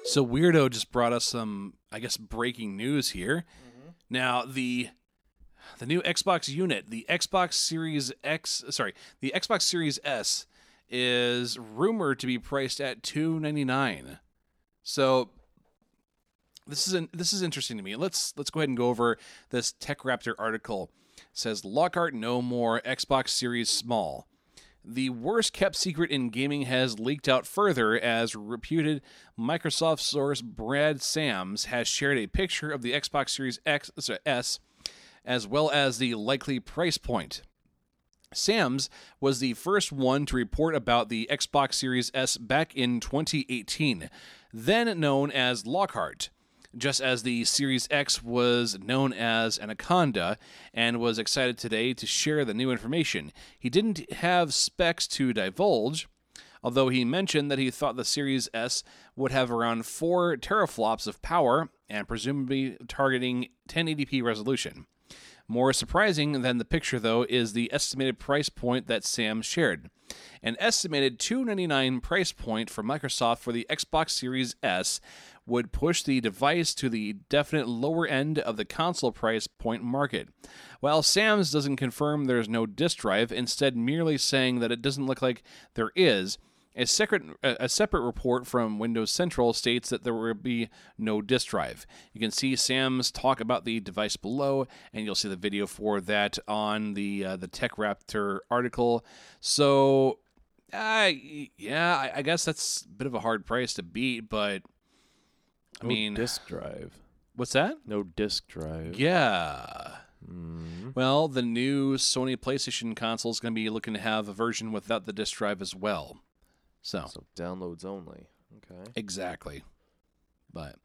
So Weirdo just brought us some, I guess, breaking news here. Mm-hmm. Now the the new Xbox unit, the Xbox Series X, sorry, the Xbox Series S, is rumored to be priced at two ninety nine. So this is an, this is interesting to me. Let's let's go ahead and go over this Tech Raptor article. It says Lockhart no more Xbox Series small. The worst kept secret in gaming has leaked out further as reputed Microsoft source Brad Sams has shared a picture of the Xbox Series X sorry, S as well as the likely price point. Sams was the first one to report about the Xbox Series S back in 2018, then known as Lockhart, just as the Series X was known as Anaconda and was excited today to share the new information. He didn't have specs to divulge, although he mentioned that he thought the Series S would have around 4 teraflops of power and presumably targeting 1080p resolution. More surprising than the picture, though, is the estimated price point that Sam shared. An estimated 299 price point for Microsoft for the Xbox Series S would push the device to the definite lower end of the console price point market. While Sams doesn't confirm there's no disk drive, instead merely saying that it doesn't look like there is, a separate, a separate report from Windows Central states that there will be no disk drive. You can see Sams talk about the device below, and you'll see the video for that on the uh, the Tech Raptor article. So, uh, yeah, I, I guess that's a bit of a hard price to beat, but I No mean, disk drive. what's that? No disk drive. Yeah. Mm. Well, the new Sony PlayStation console is going to be looking to have a version without the disk drive as well. So, So downloads only. Okay. Exactly. But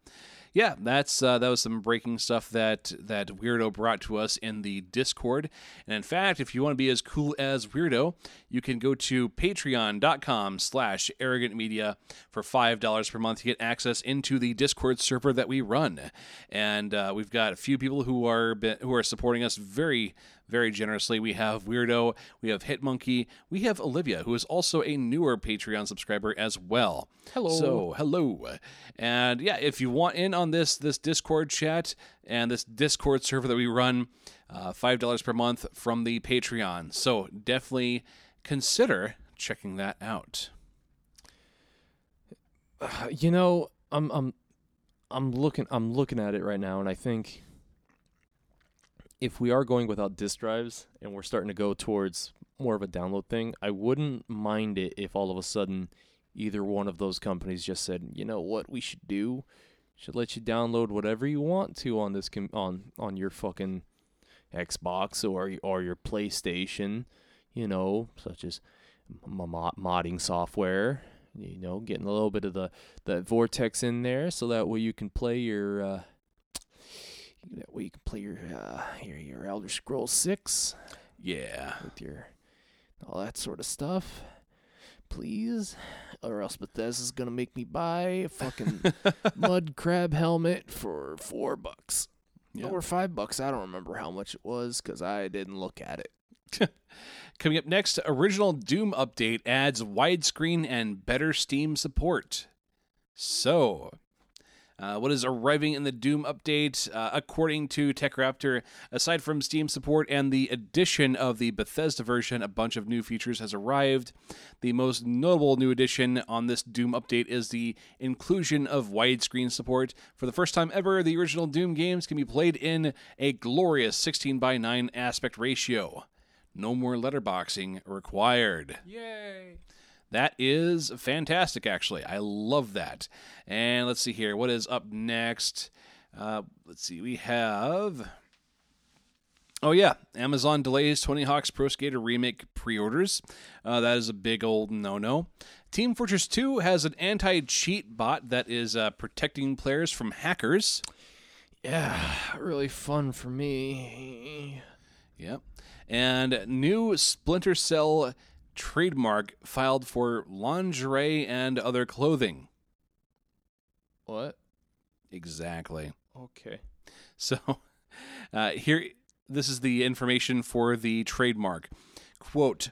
yeah, that's uh, that was some breaking stuff that that Weirdo brought to us in the Discord. And in fact, if you want to be as cool as Weirdo, you can go to patreon.com slash arrogant media for five dollars per month to get access into the Discord server that we run. And uh, we've got a few people who are who are supporting us very very generously. We have Weirdo, we have Hitmonkey, we have Olivia, who is also a newer Patreon subscriber as well. Hello. So, hello. And yeah, if you want in on this this Discord chat and this Discord server that we run, uh, five dollars per month from the Patreon. So definitely consider checking that out. You know, I'm I'm I'm looking I'm looking at it right now and I think if we are going without disk drives and we're starting to go towards more of a download thing, I wouldn't mind it if all of a sudden either one of those companies just said, "You know what we should do? Should let you download whatever you want to on this com- on on your fucking Xbox or or your PlayStation, you know, such as mod- modding software, you know, getting a little bit of the the vortex in there so that way you can play your uh that way you can play your uh your, your Elder Scrolls 6 Yeah. with your all that sort of stuff. Please, or else Bethesda's gonna make me buy a fucking mud crab helmet for four bucks Yeah. or five bucks. I don't remember how much it was because I didn't look at it. Coming up next, original Doom update adds widescreen and better Steam support. So, uh, what is arriving in the Doom update? Uh, according to TechRaptor, aside from Steam support and the addition of the Bethesda version, a bunch of new features has arrived. The most notable new addition on this Doom update is the inclusion of widescreen support. For the first time ever, the original Doom games can be played in a glorious 16 by 9 aspect ratio. No more letterboxing required. Yay! That is fantastic, actually. I love that. And let's see here. What is up next? Uh, let's see. We have. Oh, yeah. Amazon delays Tony Hawk's Pro Skater Remake pre orders. Uh, that is a big old no no. Team Fortress 2 has an anti cheat bot that is uh, protecting players from hackers. Yeah, really fun for me. Yep. And new Splinter Cell trademark filed for lingerie and other clothing. What? Exactly. Okay. So uh, here, this is the information for the trademark. Quote,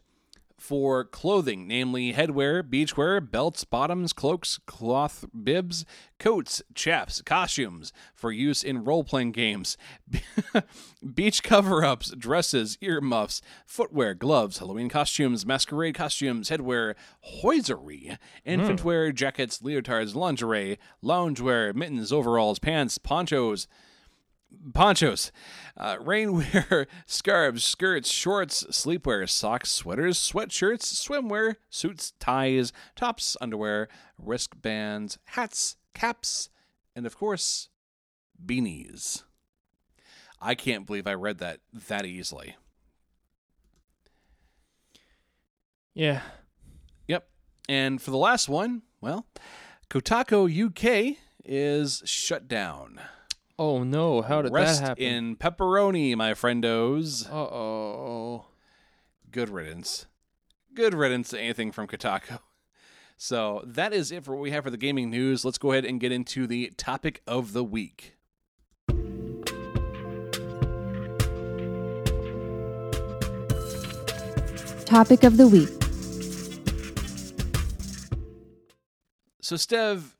for clothing, namely headwear, beachwear, belts, bottoms, cloaks, cloth bibs, coats, chaps, costumes for use in role playing games, beach cover ups, dresses, earmuffs, footwear, gloves, Halloween costumes, masquerade costumes, headwear, hosiery, infant wear, hmm. jackets, leotards, lingerie, loungewear, mittens, overalls, pants, ponchos, ponchos, uh, rainwear, scarves, skirts, shorts, sleepwear, socks, sweaters, sweatshirts, swimwear, suits, ties, tops, underwear, wristbands, hats, caps, and of course, beanies. I can't believe I read that that easily. Yeah. Yep. And for the last one, well, Kotaku UK is shut down. Oh no! How did Rest that happen? in pepperoni, my friendos. Uh oh. Good riddance. Good riddance to anything from Kotaku. So that is it for what we have for the gaming news. Let's go ahead and get into the topic of the week. Topic of the week. So, Stev,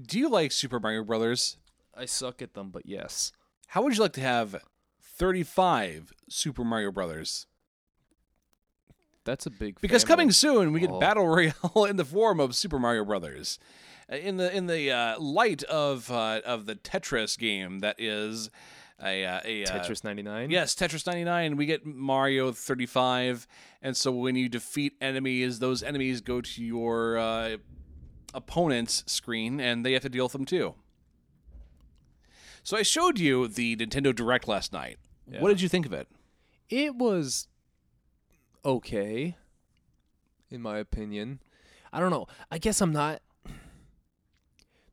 do you like Super Mario Brothers? I suck at them, but yes. How would you like to have 35 Super Mario Brothers? That's a big Because family. coming soon, we get Oh. Battle Royale in the form of Super Mario Brothers. Uh, In the in the uh, light of uh, of the Tetris game that is a, uh, a uh, Tetris 99. Yes, Tetris 99. We get Mario 35. And so when you defeat enemies, those enemies go to your uh, opponent's screen and they have to deal with them too. So I showed you the Nintendo Direct last night. Yeah. What did you think of it? It was okay, in my opinion. I don't know. I guess I'm not.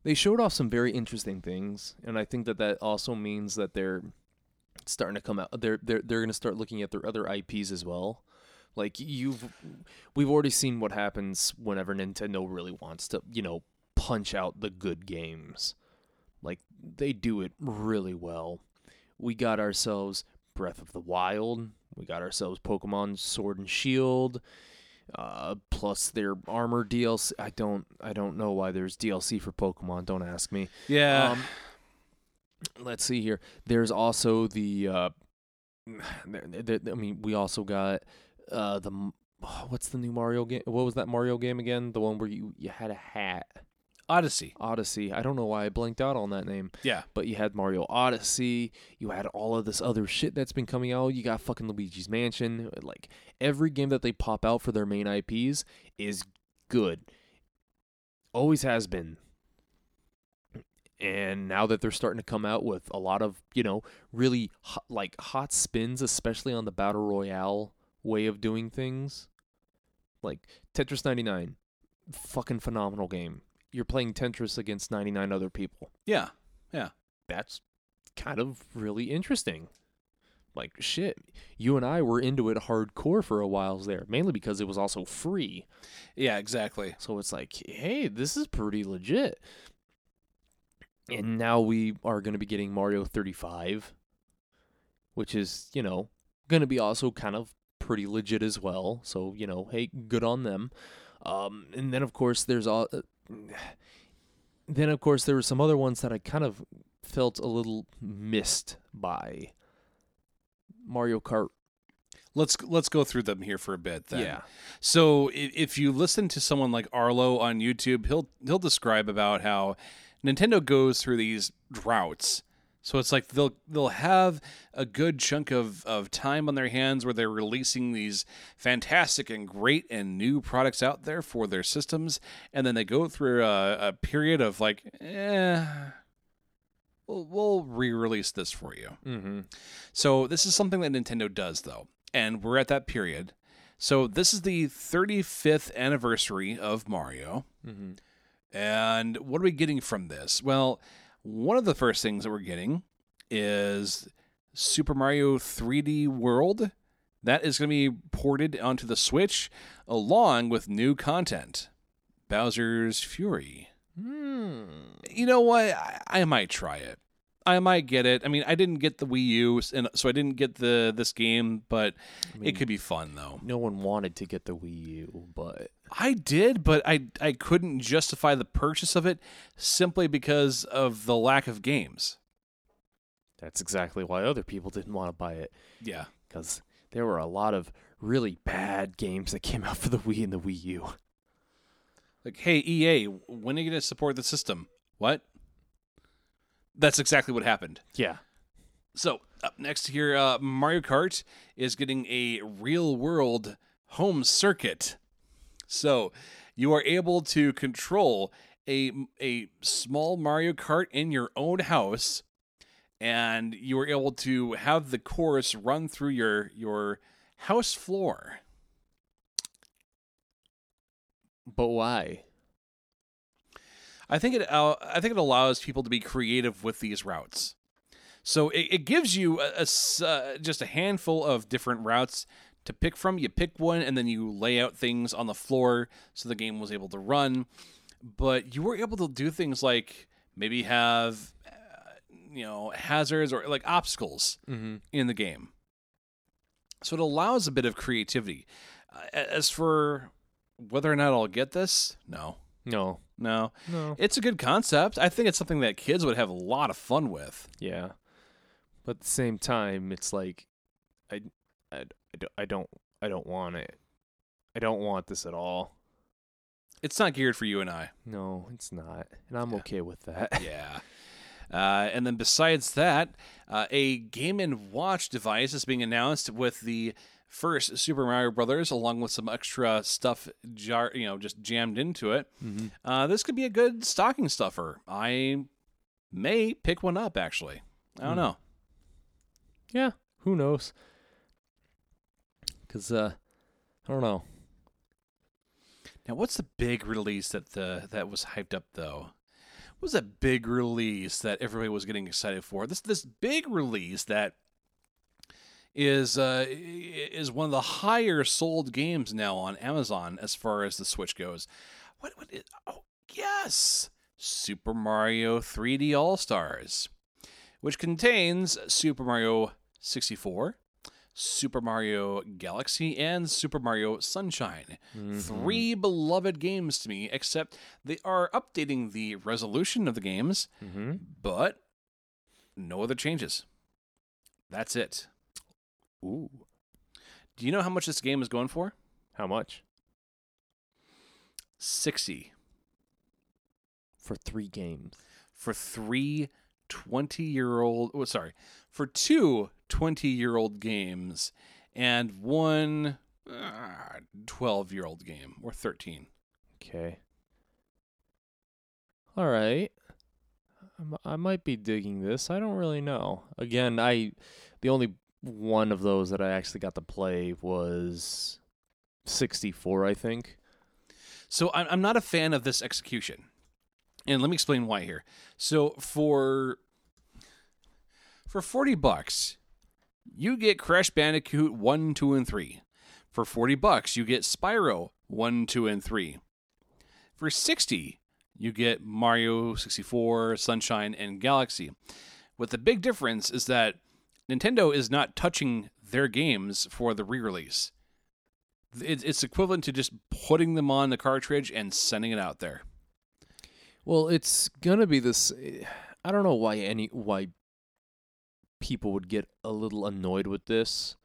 They showed off some very interesting things, and I think that that also means that they're starting to come out. They're they're they're going to start looking at their other IPs as well. Like you've, we've already seen what happens whenever Nintendo really wants to, you know, punch out the good games. Like they do it really well. We got ourselves Breath of the Wild. We got ourselves Pokemon Sword and Shield. Uh, plus their armor DLC. I don't I don't know why there's DLC for Pokemon. Don't ask me. Yeah. Um, let's see here. There's also the. Uh, I mean, we also got uh, the. What's the new Mario game? What was that Mario game again? The one where you, you had a hat. Odyssey. Odyssey. I don't know why I blanked out on that name. Yeah. But you had Mario Odyssey. You had all of this other shit that's been coming out. You got fucking Luigi's Mansion. Like every game that they pop out for their main IPs is good. Always has been. And now that they're starting to come out with a lot of, you know, really hot, like hot spins, especially on the battle royale way of doing things, like Tetris 99, fucking phenomenal game. You're playing Tetris against 99 other people Yeah. Yeah. That's kind of really interesting. Like shit, you and I were into it hardcore for a while there, mainly because it was also free. Yeah, exactly. So it's like, hey, this is pretty legit. And now we are going to be getting Mario 35, which is, you know, going to be also kind of pretty legit as well. So you know, hey, good on them. Um, and then of course there's all. Then of course there were some other ones that I kind of felt a little missed by. Mario Kart. Let's let's go through them here for a bit. Then. Yeah. So if you listen to someone like Arlo on YouTube, he'll he'll describe about how Nintendo goes through these droughts. So it's like they'll they'll have a good chunk of, of time on their hands where they're releasing these fantastic and great and new products out there for their systems, and then they go through a, a period of like, eh, we'll, we'll re-release this for you. Mm-hmm. So this is something that Nintendo does though, and we're at that period. So this is the 35th anniversary of Mario. Mm-hmm. And what are we getting from this? Well, one of the first things that we're getting is Super Mario 3D World. That is going to be ported onto the Switch along with new content. Bowser's Fury. Hmm. You know what? I, I might try it. I might get it. I mean, I didn't get the Wii U, and so I didn't get the this game, but it could be fun though. No one wanted to get the Wii U, but I did, but I I couldn't justify the purchase of it simply because of the lack of games. that's exactly why other people didn't want to buy it Yeah. because there were a lot of really bad games that came out for the Wii and the Wii U. Like, hey EA, when are you going to support the system? What? That's exactly what happened. Yeah. So up next here, uh, Mario Kart is getting a real world home circuit. So you are able to control a a small Mario Kart in your own house, and you are able to have the course run through your your house floor. But why? I think it uh, I think it allows people to be creative with these routes. So it, it gives you a, a uh, just a handful of different routes to pick from. You pick one and then you lay out things on the floor so the game was able to run. But you were able to do things like maybe have uh, you know hazards or like obstacles Mm-hmm. in the game. So it allows a bit of creativity. Uh, as for whether or not I'll get this, no, No. no. No. It's a good concept. I think it's something that kids would have a lot of fun with. Yeah. But at the same time, it's like, I, I, I don't, I don't, I don't want it. I don't want this at all. It's not geared for you and I. No, it's not, and I'm Yeah. okay with that. Yeah. Uh, and then besides that, uh, a Game and Watch device is being announced with the first Super Mario Brothers, along with some extra stuff, jar, you know, just jammed into it. mm-hmm. Uh, this could be a good stocking stuffer. I may pick one up actually. I don't Hmm. know. Yeah, who knows? Cause uh, I don't know. Now, what's the big release that the that was hyped up though? What was that big release that everybody was getting excited for? This this big release that is uh, is one of the higher sold games now on Amazon as far as the Switch goes. What what is, oh yes, Super Mario 3D All Stars, which contains Super Mario 64, Super Mario Galaxy, and Super Mario Sunshine. Mm-hmm. Three beloved games to me, except they are updating the resolution of the games, Mm-hmm. but no other changes. That's it. Ooh, Do you know how much this game is going for? how much 60 for three games? for three 20 year old, oh, sorry, for two 20 year old games and one ah, 12 year old game or 13. Okay. All right. I might be digging this. I don't really know. Again, I the only one of those that I actually got to play was 64, I think. So I'm not a fan of this execution, and let me explain why here. So for for forty bucks, you get Crash Bandicoot one, two, and three. For forty bucks, you get Spyro one, two, and three. For sixty, you get Mario sixty four, Sunshine, and Galaxy. What the big difference is that Nintendo is not touching their games for the re-release. It's equivalent to just putting them on the cartridge and sending it out there. Well, it's gonna be this. I don't know why any why people would get a little annoyed with this,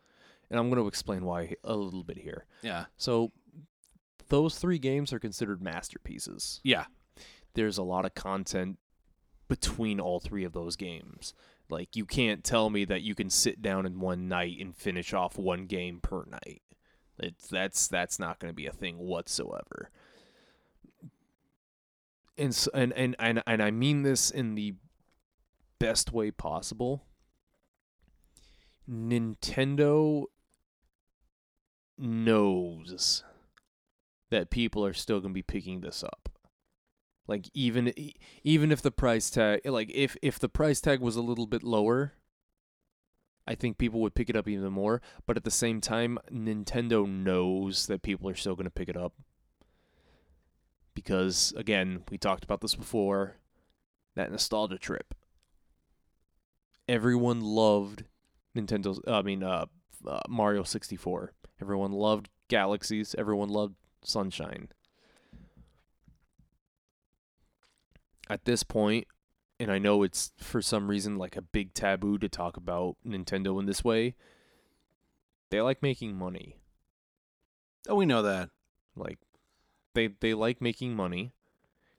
and I'm going to explain why a little bit here. Yeah, So, those three games are considered masterpieces. yeah, There's a lot of content between all three of those games. Like you can't tell me that you can sit down in one night and finish off one game per night. It's that's that's not going to be a thing whatsoever. And, s and and and and I mean this in the best way possible. Nintendo knows that people are still going to be picking this up. Like even even if the price tag like if if the price tag was a little bit lower, I think people would pick it up even more, but at the same time Nintendo knows that people are still going to pick it up. Because again, we talked about this before, that nostalgia trip. Everyone loved Nintendo's I mean uh, uh Mario 64. Everyone loved Galaxies, everyone loved Sunshine. At this point, and I know it's for some reason like a big taboo to talk about Nintendo in this way, they like making money. Oh, we know that. Like they they like making money.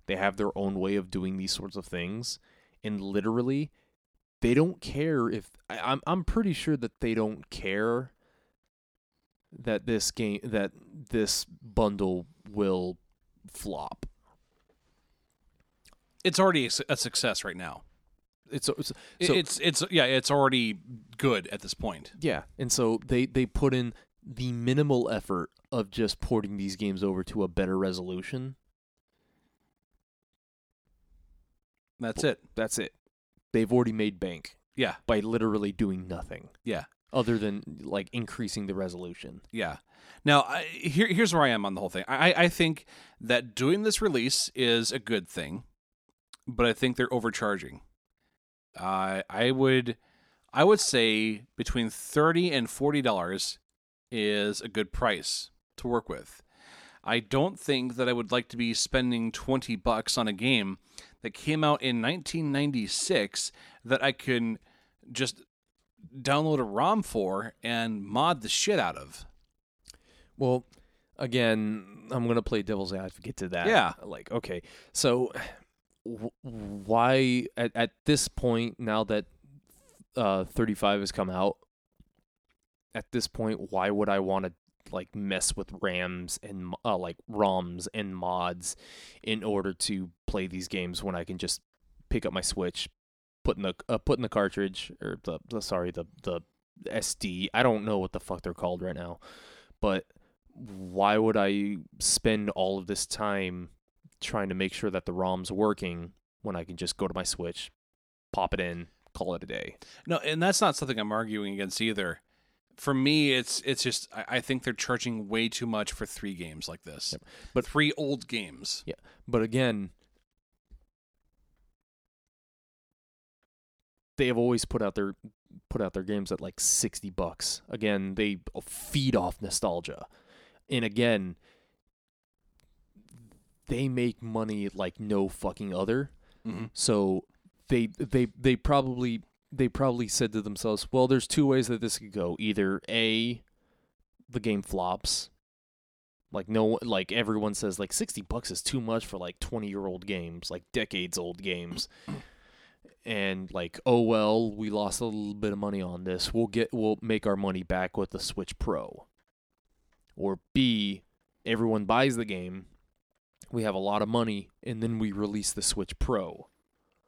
They have their own way of doing these sorts of things, and literally, they don't care if I, I'm I'm pretty sure that they don't care that this game that this bundle will flop. It's already a success right now. It's it's It- so, it's it's yeah, it's already good at this point. Yeah, and so they they put in the minimal effort of just porting these games over to a better resolution. That's it. That's it. They've already made bank Yeah, by literally doing nothing yeah, other than like increasing the resolution. yeah. Now, I, here here's where I am on the whole thing. I I think that doing this release is a good thing, but I think they're overcharging. I I would I would say between thirty and forty dollars is a good price to work with. I don't think that I would like to be spending 20 bucks on a game that came out in 1996 that I can just download a ROM for and mod the shit out of. Well, again, I'm gonna play devil's advocate to that. Yeah. Like, okay, so why at at this point now that uh 35 has come out, at this point, why would I want to like mess with RAMs and uh, like ROMs and mods in order to play these games when I can just pick up my Switch, put in the uh, put in the cartridge or the, the sorry the the SD. I don't know what the fuck they're called right now, but why would I spend all of this time trying to make sure that the ROM's working when I can just go to my Switch, pop it in, call it a day? No, and that's not something I'm arguing against either. For me, it's it's just I, I think they're charging way too much for three games like this. But three old games. Yeah, but again, they have always put out their put out their games at like 60 bucks. Again, they feed off nostalgia. And again, they make money like no fucking other. Mm-hmm. So they they they probably they probably said to themselves, well, there's two ways that this could go. Either A, the game flops. Like no like everyone says like 60 bucks is too much for like 20-year-old games, like decades old games. And like, oh well, we lost a little bit of money on this. We'll get we'll make our money back with the Switch Pro. Or B, everyone buys the game. We have a lot of money and then we release the Switch Pro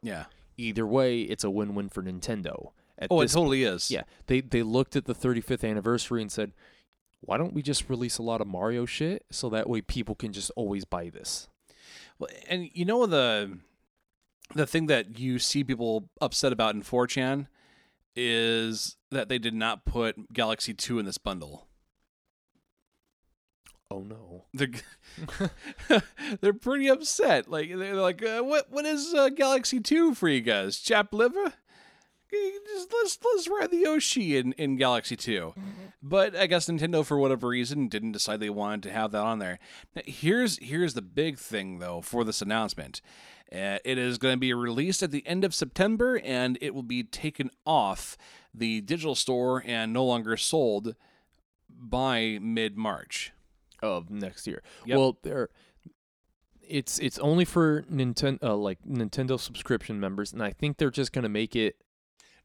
Yeah. either way, it's a win-win for Nintendo. At Oh, it totally is. yeah. They they looked at the 35th anniversary and said, "Why don't we just release a lot of Mario shit so that way people can just always buy this?" Well, and you know the the thing that you see people upset about in 4chan is that they did not put Galaxy 2 in this bundle. Oh no. They're they're pretty upset. Like they're like, uh, what what is uh, Galaxy 2 for you guys? Chap liver? just let's let's ride the Yoshi in, in Galaxy 2. But I guess Nintendo for whatever reason didn't decide they wanted to have that on there. Now, here's here's the big thing though for this announcement. Uh, it is going to be released at the end of September and it will be taken off the digital store and no longer sold by mid March. Of next year. Yep. Well, there, it's it's only for Nintendo uh, like Nintendo subscription members, and I think they're just gonna make it.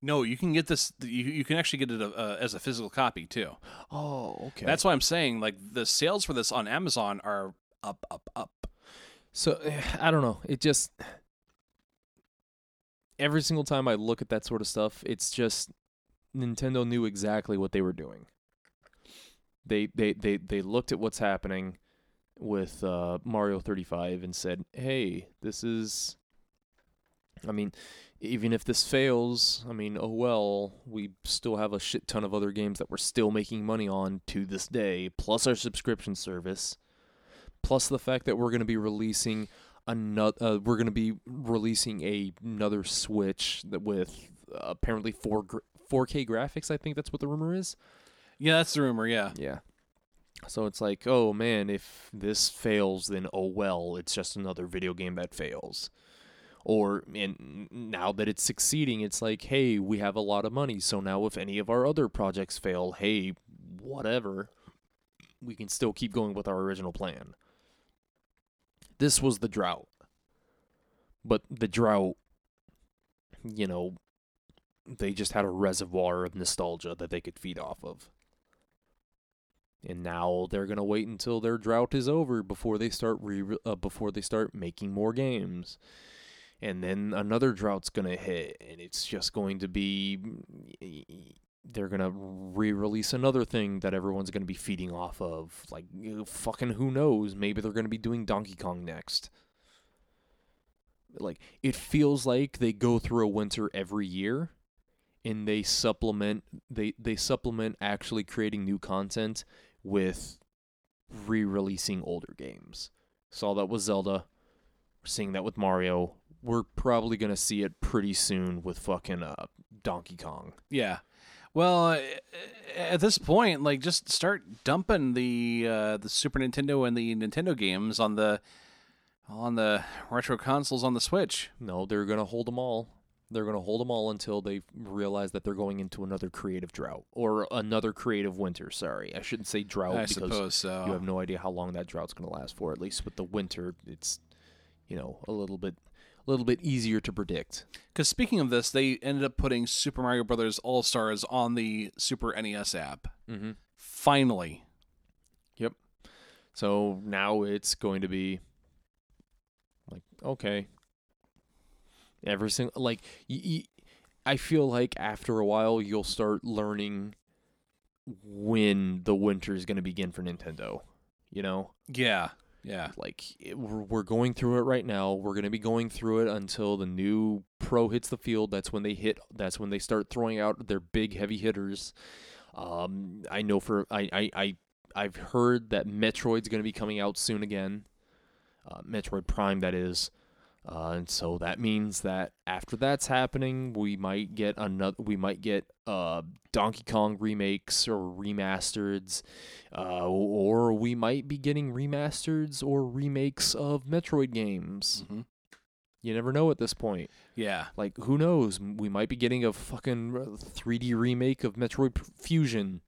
No, you can get this. You, you can actually get it uh, as a physical copy too. Oh, okay. That's why I'm saying like the sales for this on Amazon are up, up, up. so. eh, I don't know. It just every single time I look at that sort of stuff, it's just Nintendo knew exactly what they were doing. They they they they looked at what's happening with uh, Mario 35 and said, "Hey, this is." I mean, even if this fails, I mean, oh well, we still have a shit ton of other games that we're still making money on to this day, plus our subscription service, plus the fact that we're going to be releasing another, uh, we're going to be releasing a, another Switch that with uh, apparently four gr- 4K graphics. I think that's what the rumor is. Yeah, that's the rumor. Yeah, Yeah. So it's like, oh man, if this fails, then oh well, it's just another video game that fails. Or and now that it's succeeding, it's like, hey, we have a lot of money, so now if any of our other projects fail, hey, whatever, we can still keep going with our original plan. This was the drought. But the drought, you know, they just had a reservoir of nostalgia that they could feed off of. And now they're gonna wait until their drought is over before they start re- uh, before they start making more games, and then another drought's gonna hit, and it's just going to be they're gonna re-release another thing that everyone's gonna be feeding off of. Like fucking who knows? Maybe they're gonna be doing Donkey Kong next. Like it feels like they go through a winter every year and they supplement they they supplement actually creating new content with re-releasing older games. Saw that with Zelda. We're seeing that with Mario. We're probably gonna see it pretty soon with fucking uh, Donkey Kong. yeah. Well, uh, at this point, like just start dumping the uh, the Super Nintendo and the Nintendo games on the on the retro consoles on the Switch. No, they're gonna hold them all. They're gonna hold them all until they realize that they're going into another creative drought or another creative winter. Sorry, I shouldn't say drought I because suppose so. you have no idea how long that drought's going to last for. At least with the winter, it's you know a little bit a little bit easier to predict. Because speaking of this, they ended up putting Super Mario Brothers All Stars on the Super NES app. Mm-hmm. Finally. Yep. So now it's going to be like okay, every single like y- y- I feel like after a while you'll start learning when the winter is going to begin for Nintendo. You know. Yeah. Yeah. like it, we're, we're going through it right now we're going to be going through it until the new pro hits the field that's when they hit that's when they start throwing out their big heavy hitters um i know for i i, I i've heard that metroid's going to be coming out soon again uh, metroid prime that is uh, and so that means that after that's happening, we might get another. We might get uh, Donkey Kong remakes or remasters, uh, or we might be getting remasters or remakes of Metroid games. Mhm. You never know at this point. Yeah. Like, who knows? We might be getting a fucking 3D remake of Metroid Fusion.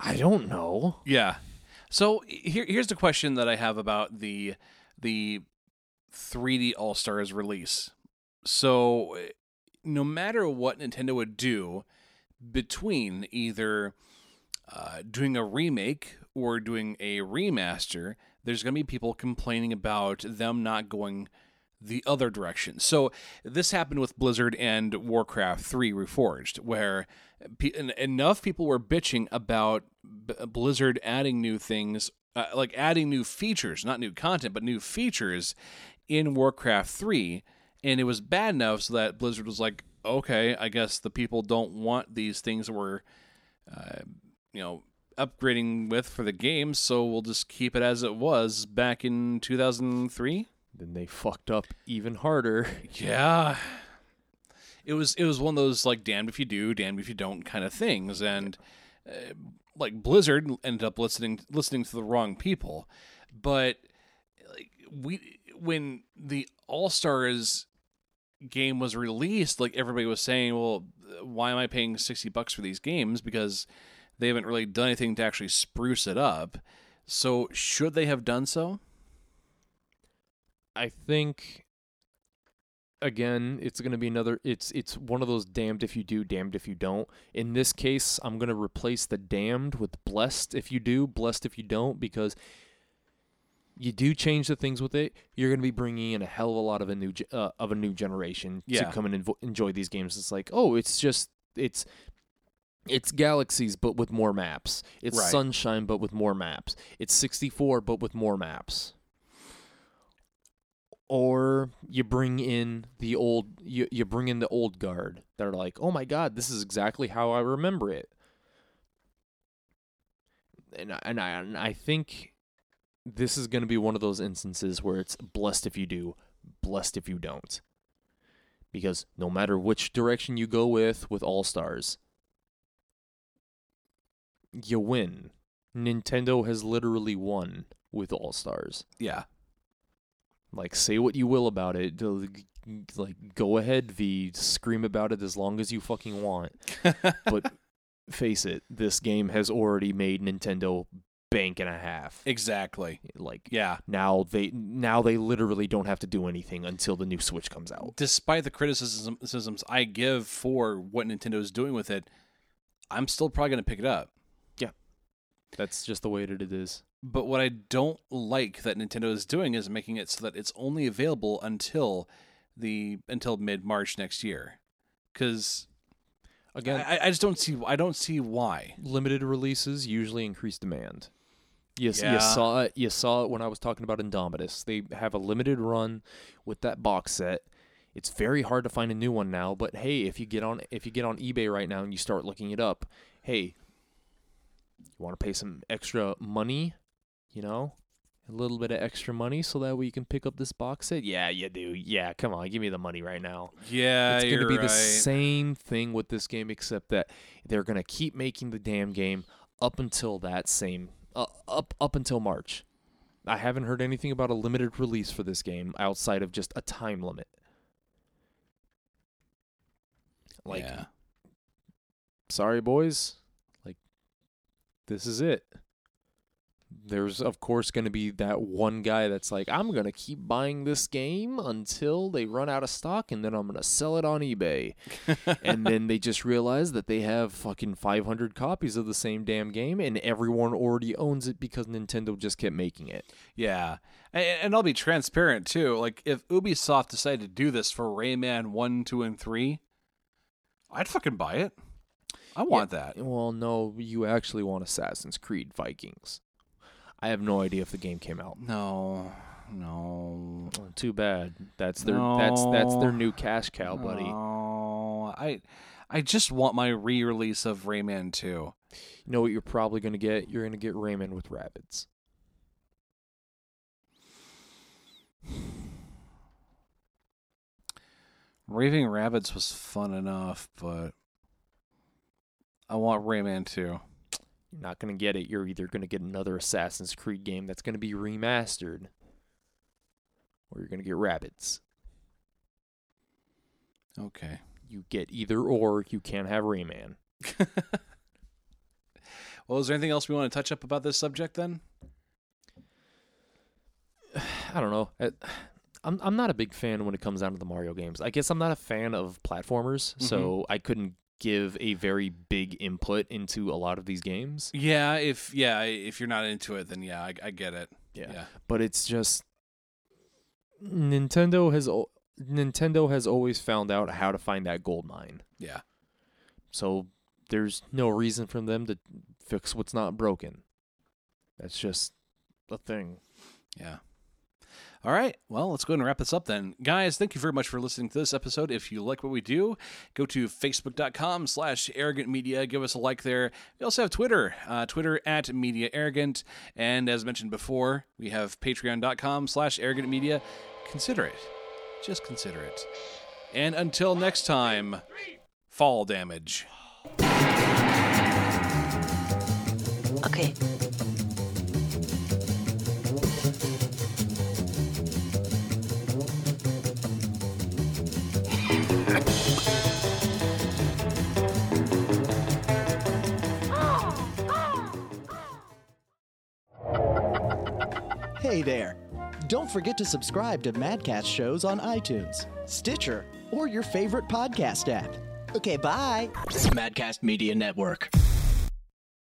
I don't know. Yeah. So here, here's the question that I have about the the 3D All Stars release. So no matter what Nintendo would do between either uh, doing a remake or doing a remaster, there's going to be people complaining about them not going the other direction. So this happened with Blizzard and Warcraft 3 Reforged, where enough people were bitching about B- Blizzard adding new things, uh, like adding new features, not new content, but new features in Warcraft 3, and it was bad enough so that Blizzard was like, okay, I guess the people don't want these things that we're, uh, you know, upgrading with for the game, so we'll just keep it as it was back in 2003. Then they fucked up even harder. Yeah. it was it was one of those like damned if you do, damned if you don't kind of things, and uh, like Blizzard ended up listening listening to the wrong people, but like we when the All Stars game was released, like everybody was saying, well, why am I paying sixty bucks for these games because they haven't really done anything to actually spruce it up. So should they have done so? I think again, it's going to be another it's it's one of those damned if you do, damned if you don't. In this case, I'm going to replace the damned with blessed if you do, blessed if you don't because you do change the things with it, you're going to be bringing in a hell of a lot of a new uh, of a new generation Yeah. to come and invo- enjoy these games. It's like, oh, it's just it's it's galaxies but with more maps. It's Right. sunshine but with more maps. It's 64 but with more maps. Or you bring in the old you, you bring in the old guard that are like, "Oh my god, this is exactly how I remember it." And I, and I and I think this is going to be one of those instances where it's blessed if you do, blessed if you don't. Because no matter which direction you go with with All Stars, you win. Nintendo has literally won with All Stars. Yeah. Like, say what you will about it. Like, go ahead, V. Scream about it as long as you fucking want. But face it, this game has already made Nintendo bank and a half. exactly. Like, Yeah. now they now they literally don't have to do anything until the new Switch comes out. Despite the criticisms I give for what Nintendo is doing with it, I'm still probably going to pick it up. Yeah. That's just the way that it is. But what I don't like that Nintendo is doing is making it so that it's only available until the until mid March next year. Because Again, I, I just don't see I don't see why. limited releases usually increase demand. You, Yeah. you saw it. You saw it when I was talking about Indomitus. They have a limited run with that box set. It's very hard to find a new one now. But hey, if you get on if you get on eBay right now and you start looking it up, hey, you want to pay some extra money? You know, a little bit of extra money so that way you can pick up this box set. Yeah, you do. Yeah, come on, give me the money right now. Yeah, it's going to be right. the same thing with this game, except that they're going to keep making the damn game up until that same uh, up up until March. I haven't heard anything about a limited release for this game outside of just a time limit. Like, yeah. sorry, boys. Like, this is it. There's, of course, going to be that one guy that's like, I'm going to keep buying this game until they run out of stock, and then I'm going to sell it on eBay. and then they just realize that they have fucking 500 copies of the same damn game, and everyone already owns it because Nintendo just kept making it. Yeah, and, and I'll be transparent too. Like if Ubisoft decided to do this for Rayman one, two, and three, I'd fucking buy it. I want that. Well, no, you actually want Assassin's Creed Vikings. I have no idea if the game came out. No, no, Too bad. That's their that's that's their new cash cow, buddy. No, I, I just want my re-release of Rayman two. You know what you're probably gonna get? You're gonna get Rayman with rabbits. Raving Rabbids was fun enough, but I want Rayman two. You're not gonna get it. You're either gonna get another Assassin's Creed game that's gonna be remastered, or you're gonna get rabbits. Okay. You get either or. You can't have Rayman. Well, is there anything else we want to touch up about this subject then? I don't know. I, I'm I'm not a big fan when it comes down to the Mario games. I guess I'm not a fan of platformers, mm-hmm. so I couldn't give a very big input into a lot of these games. Yeah, if yeah, if you're not into it, then yeah, I, I get it. Yeah. Yeah. But it's just Nintendo has Nintendo has always found out how to find that gold mine. Yeah. So there's no reason for them to fix what's not broken. That's just a thing. Yeah. All right. Well, let's go ahead and wrap this up then. Guys, thank you very much for listening to this episode. If you like what we do, go to facebook.com slash arrogant media. Give us a like there. We also have Twitter, uh, Twitter at media arrogant. And as mentioned before, we have patreon.com slash arrogant media. Consider it. Just consider it. And until next time, fall damage. Okay. Hey there! Don't forget to subscribe to Madcast shows on iTunes, Stitcher, or your favorite podcast app. Okay, bye! Madcast Media Network.